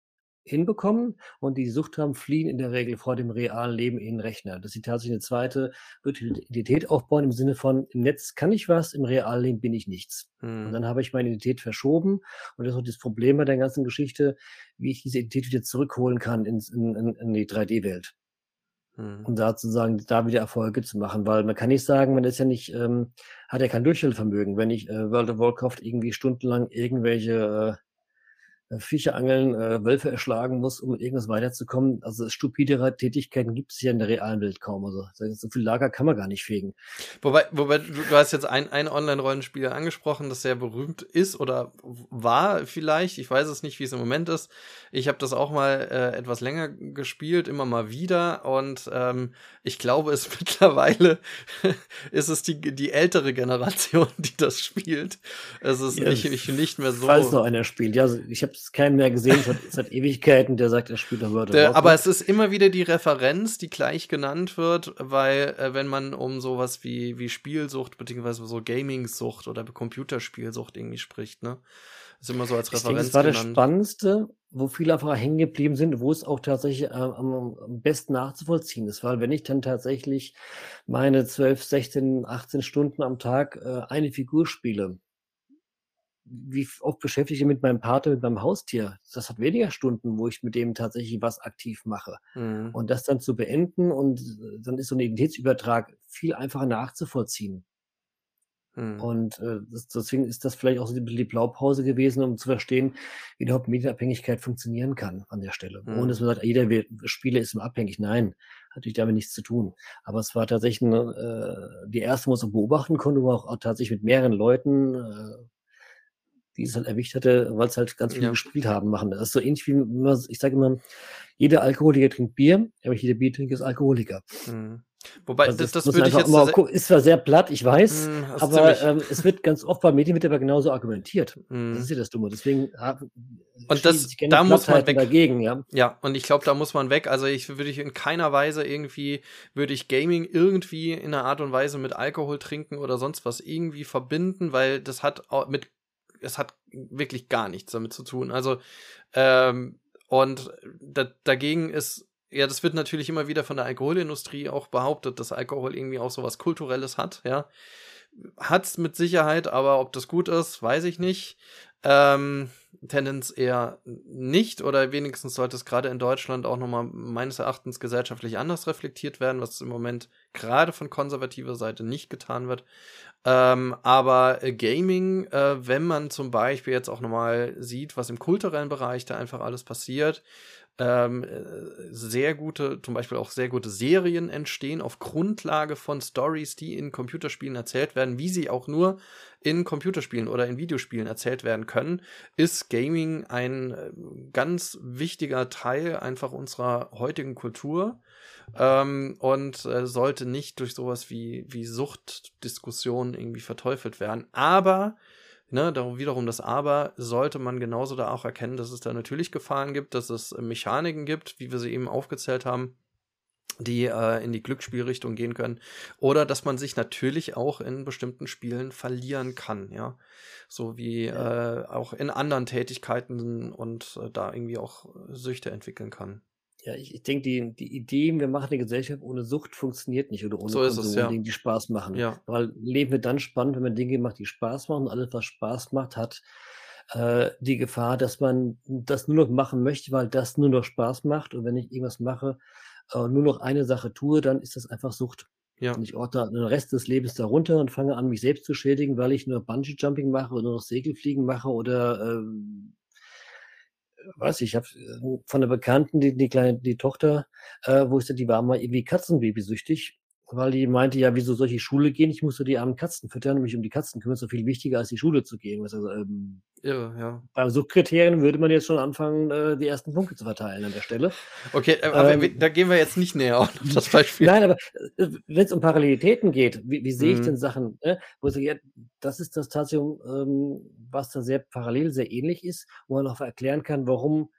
hinbekommen und die Sucht haben, fliehen in der Regel vor dem realen Leben in den Rechner. Dass sie tatsächlich eine zweite virtuelle Identität aufbauen im Sinne von, im Netz kann ich was, im realen Leben bin ich nichts. Und Mhm. dann habe ich meine Identität verschoben und das ist auch das Problem bei der ganzen Geschichte, wie ich diese Identität wieder zurückholen kann in in in die 3D-Welt. Mhm. Um da sozusagen da wieder Erfolge zu machen, weil man kann nicht sagen, man ist ja nicht ähm, hat ja kein Durchhaltevermögen, wenn ich, äh, World of Warcraft irgendwie stundenlang irgendwelche, äh, äh, Viecher angeln, äh, Wölfe erschlagen muss, um irgendwas weiterzukommen. Also stupidere Tätigkeiten gibt es ja in der realen Welt kaum. Also so viel Lager kann man gar nicht fegen. Wobei, wobei du, du hast jetzt ein, ein Online-Rollenspiel angesprochen, das sehr berühmt ist oder war vielleicht. Ich weiß es nicht, wie es im Moment ist. Ich habe das auch mal äh, etwas länger gespielt, immer mal wieder. Und ähm, ich glaube, es mittlerweile ist es die, die ältere Generation, die das spielt. Es ist Ja, nicht, nicht, nicht mehr so. Falls noch einer spielt. Ja, also ich habe keinen mehr gesehen seit, seit Ewigkeiten, der sagt, er spielt noch World of Warcraft. aber es ist immer wieder die Referenz, die gleich genannt wird, weil äh, wenn man um sowas wie, wie Spielsucht beziehungsweise so Gaming-Sucht oder Computerspielsucht irgendwie spricht, ne? Ist immer so als Ich denke, Referenz das war das genannt. Spannendste, wo viele einfach hängen geblieben sind, wo es auch tatsächlich äh, am, am besten nachzuvollziehen ist. Weil wenn ich dann tatsächlich meine 12, 16, 18 Stunden am Tag äh, eine Figur spiele, wie oft beschäftige ich mich mit meinem Partner, mit meinem Haustier? Das hat weniger Stunden, wo ich mit dem tatsächlich was aktiv mache. Mhm. Und das dann zu beenden und äh, dann ist so ein Identitätsübertrag viel einfacher nachzuvollziehen. Mhm. Und äh, das, deswegen ist das vielleicht auch so die, die Blaupause gewesen, um zu verstehen, wie überhaupt Medienabhängigkeit funktionieren kann an der Stelle. Mhm. Ohne dass man sagt, jeder Spieler ist immer abhängig. Nein, hat natürlich damit nichts zu tun. Aber es war tatsächlich eine, äh, die erste, wo man es auch beobachten konnte, wo man auch, auch tatsächlich mit mehreren Leuten, äh, die es halt erwischt hatte, weil es halt ganz viele Ja. gespielt haben, machen. Das ist so ähnlich wie, man- ich sage immer, jeder Alkoholiker trinkt Bier, aber jeder Biertrinker ist Alkoholiker. Mhm. Wobei, Also das, das würde ich jetzt. immer sehr- gu- ist zwar sehr platt, ich weiß, Mhm, aber ähm, es wird ganz oft bei Medien wird aber genauso argumentiert. Mhm. Das ist ja das Dumme. Deswegen ha- Und das- da muss man weg. dagegen, ja. Ja, und ich glaube, da muss man weg. Also ich würde ich in keiner Weise irgendwie, würde ich Gaming irgendwie in einer Art und Weise mit Alkohol trinken oder sonst was irgendwie verbinden, weil das hat auch mit, es hat wirklich gar nichts damit zu tun. Also, ähm, und da, dagegen ist, ja, das wird natürlich immer wieder von der Alkoholindustrie auch behauptet, dass Alkohol irgendwie auch sowas Kulturelles hat, ja. Hat's mit Sicherheit, aber ob das gut ist, weiß ich nicht. Ähm, Tendenz eher nicht oder wenigstens sollte es gerade in Deutschland auch nochmal meines Erachtens gesellschaftlich anders reflektiert werden, was im Moment gerade von konservativer Seite nicht getan wird. Ähm, aber äh, Gaming, äh, wenn man zum Beispiel jetzt auch nochmal sieht, was im kulturellen Bereich da einfach alles passiert, ähm, äh, sehr gute, zum Beispiel auch sehr gute Serien entstehen auf Grundlage von Stories, die in Computerspielen erzählt werden, wie sie auch nur in Computerspielen oder in Videospielen erzählt werden können, ist Gaming ein äh, ganz wichtiger Teil einfach unserer heutigen Kultur ähm, und äh, sollte nicht durch sowas wie, wie Suchtdiskussionen irgendwie verteufelt werden. Aber Ne, darum wiederum das Aber sollte man genauso da auch erkennen, dass es da natürlich Gefahren gibt, dass es äh, Mechaniken gibt, wie wir sie eben aufgezählt haben, die äh, in die Glücksspielrichtung gehen können. Oder dass man sich natürlich auch in bestimmten Spielen verlieren kann, ja. So wie äh, auch in anderen Tätigkeiten und äh, da irgendwie auch Süchte entwickeln kann. Ja, ich, ich denke, die, die Idee, wir machen eine Gesellschaft ohne Sucht, funktioniert nicht oder ohne So ist es, Konsum, ja. Dinge, die Spaß machen. Ja. Weil Leben wird dann spannend, wenn man Dinge macht, die Spaß machen. Und alles, was Spaß macht, hat äh, die Gefahr, dass man das nur noch machen möchte, weil das nur noch Spaß macht. Und wenn ich irgendwas mache, äh, nur noch eine Sache tue, dann ist das einfach Sucht. Ja. Und ich ordne den Rest des Lebens darunter und fange an, mich selbst zu schädigen, weil ich nur Bungee-Jumping mache oder nur noch Segelfliegen mache oder ähm, weiß ich, ich habe von der Bekannten, die, die kleine, die Tochter, äh, sagte, die war mal irgendwie Katzenbabysüchtig, weil die meinte, ja, wieso soll ich in die Schule gehen? Ich muss so die armen Katzen füttern und mich um die Katzen kümmern, ist so viel wichtiger als die Schule zu gehen. Also, ähm, Irre, ja. bei Suchtkriterien würde man jetzt schon anfangen, äh, die ersten Punkte zu verteilen an der Stelle. Okay, äh, aber Ähm, da gehen wir jetzt nicht näher auf das Beispiel. Nein, aber äh, wenn es um Parallelitäten geht, wie, wie sehe ich Mhm. denn Sachen, äh, wo ich sage, ja, das ist das tatsächlich, ähm, was da sehr parallel, sehr ähnlich ist, wo man auch erklären kann, warum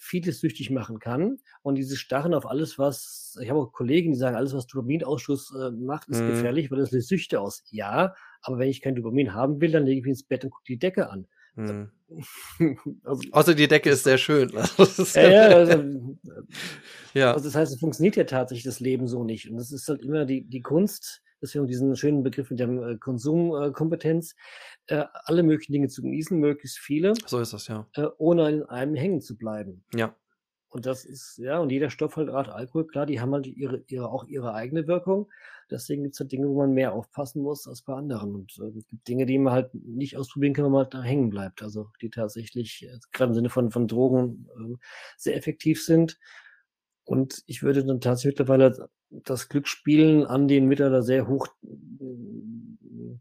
vieles süchtig machen kann. Und dieses Starren auf alles, was, ich habe auch Kollegen, die sagen, alles, was Dopaminausschuss äh, macht, ist Mhm. gefährlich, weil das löst Süchte aus. Ja, aber wenn ich kein Dopamin haben will, dann lege ich mich ins Bett und gucke die Decke an. Hm. also, Außer die Decke ist sehr schön. ist ja, ja, also, ja. Also das heißt, es funktioniert ja tatsächlich das Leben so nicht. Und das ist halt immer die, die Kunst, deswegen diesen schönen Begriff mit der äh, Konsumkompetenz, äh, alle möglichen Dinge zu genießen, möglichst viele. So ist das, ja. Äh, ohne in einem hängen zu bleiben. Ja. Und das ist, ja, und jeder Stoff halt Art Alkohol, klar, die haben halt ihre, ihre, auch ihre eigene Wirkung. Deswegen gibt es halt Dinge, wo man mehr aufpassen muss als bei anderen. Und äh, es gibt Dinge, die man halt nicht ausprobieren kann, wenn man halt da hängen bleibt. Also die tatsächlich, gerade im Sinne von, von Drogen, äh, sehr effektiv sind. Und ich würde dann tatsächlich mittlerweile das Glücksspielen an den mittlerweile sehr hoch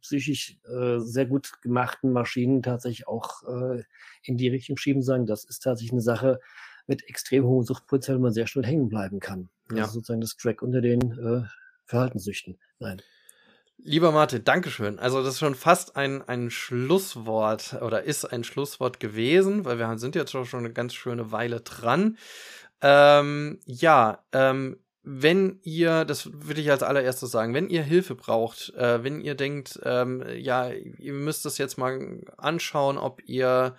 psychisch äh, sehr gut gemachten Maschinen tatsächlich auch äh, in die Richtung schieben, sagen, das ist tatsächlich eine Sache mit extrem hohem Suchtpotenzial, wo man sehr schnell hängen bleiben kann. Also ja. sozusagen das Crack unter den äh, Verhaltenssüchten sein. Lieber Martin, Dankeschön. Also das ist schon fast ein, ein Schlusswort oder ist ein Schlusswort gewesen, weil wir sind jetzt schon eine ganz schöne Weile dran. Ähm, ja, ähm, wenn ihr, das würde ich als allererstes sagen, wenn ihr Hilfe braucht, äh, wenn ihr denkt, ähm, ja, ihr müsst das jetzt mal anschauen, ob ihr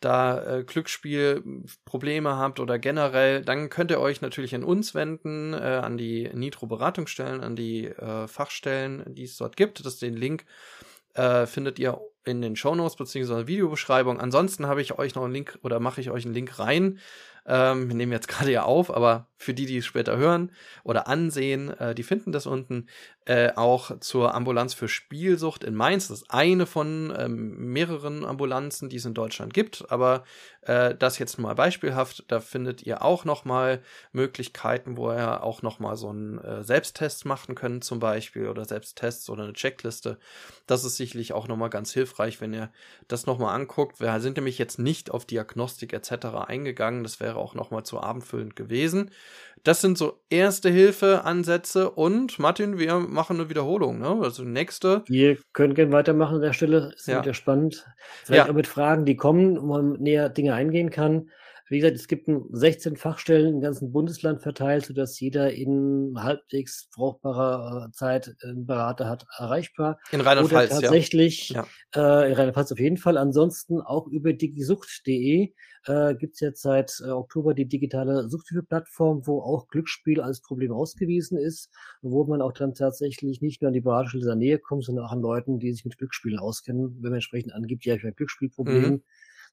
da äh, Glücksspielprobleme habt oder generell, dann könnt ihr euch natürlich an uns wenden, äh, an die Nitro-Beratungsstellen, an die äh, Fachstellen, die es dort gibt. Das ist den Link äh, findet ihr in den Shownotes beziehungsweise Videobeschreibung. Ansonsten habe ich euch noch einen Link oder mache ich euch einen Link rein ähm, wir nehmen jetzt gerade ja auf, aber für die, die es später hören oder ansehen, äh, die finden das unten. Äh, auch zur Ambulanz für Spielsucht in Mainz. Das ist eine von ähm, mehreren Ambulanzen, die es in Deutschland gibt. Aber äh, das jetzt mal beispielhaft. Da findet ihr auch noch mal Möglichkeiten, wo ihr auch noch mal so einen äh, Selbsttest machen könnt zum Beispiel oder Selbsttests oder eine Checkliste. Das ist sicherlich auch noch mal ganz hilfreich, wenn ihr das noch mal anguckt. Wir sind nämlich jetzt nicht auf Diagnostik etc. eingegangen. Das wäre auch noch mal zu abendfüllend gewesen. Das sind so erste Hilfe-Ansätze und Martin, wir machen eine Wiederholung, ne? Also nächste. Wir können gerne weitermachen an der Stelle. Ist ja. wieder spannend. Vielleicht ja. auch mit Fragen, die kommen, wo man näher Dinge eingehen kann. Wie gesagt, es gibt 16 Fachstellen im ganzen Bundesland verteilt, sodass jeder in halbwegs brauchbarer äh, Zeit einen Berater hat erreichbar. In Rheinland-Pfalz, tatsächlich, ja. Äh, in Rheinland-Pfalz auf jeden Fall. Ansonsten auch über digisucht.de äh, gibt es jetzt seit äh, Oktober die digitale Suchthilfe-Plattform, wo auch Glücksspiel als Problem ausgewiesen ist, wo man auch dann tatsächlich nicht nur an die Beratungsstelle der Nähe kommt, sondern auch an Leuten, die sich mit Glücksspielen auskennen. Wenn man entsprechend angibt, ja, ich habe ein Glücksspielproblem, mhm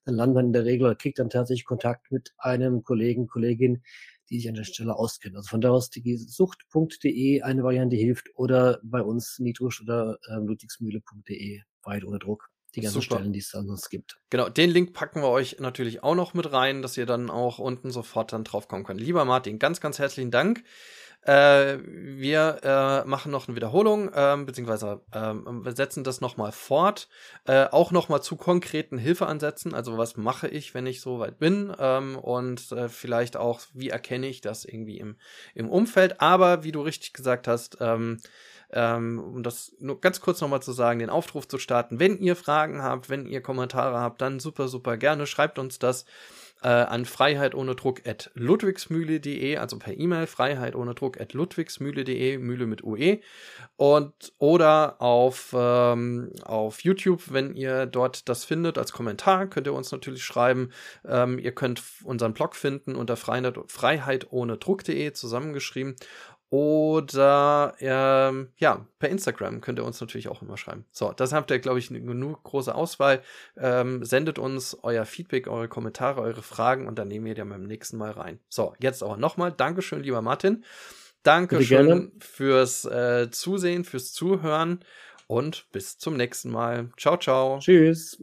dann landet man in der Regel oder kriegt dann tatsächlich Kontakt mit einem Kollegen, Kollegin, die sich an der Stelle auskennen. Also von da aus sucht.de eine Variante hilft oder bei uns nitrosch oder äh, ludwigsmühle.de weit ohne Druck. Die ganzen Super. Stellen, die es sonst gibt. Genau, den Link packen wir euch natürlich auch noch mit rein, dass ihr dann auch unten sofort dann draufkommen könnt. Lieber Martin, ganz, ganz herzlichen Dank. Äh, wir äh, machen noch eine Wiederholung, ähm, beziehungsweise ähm, wir setzen das nochmal fort. Äh, auch nochmal zu konkreten Hilfeansätzen. Also was mache ich, wenn ich so weit bin? Ähm, und äh, vielleicht auch, wie erkenne ich das irgendwie im, im Umfeld. Aber wie du richtig gesagt hast, ähm, ähm, um das nur ganz kurz nochmal zu sagen, den Aufruf zu starten. Wenn ihr Fragen habt, wenn ihr Kommentare habt, dann super, super gerne. Schreibt uns das äh, an Freiheit ohne Druck at ludwigsmühle.de, also per E-Mail Freiheit ohne Druck at ludwigsmühle.de, Mühle mit UE und oder auf, ähm, auf YouTube, wenn ihr dort das findet als Kommentar, könnt ihr uns natürlich schreiben. Ähm, ihr könnt unseren Blog finden unter Freiheit, ohne Druck.de zusammengeschrieben oder ähm, ja, per Instagram könnt ihr uns natürlich auch immer schreiben. So, das habt ihr, glaube ich, genug große Auswahl. Ähm, sendet uns euer Feedback, eure Kommentare, eure Fragen und dann nehmen wir die beim nächsten Mal rein. So, jetzt aber nochmal. Dankeschön, lieber Martin. Dankeschön fürs äh, Zusehen, fürs Zuhören und bis zum nächsten Mal. Ciao, ciao. Tschüss.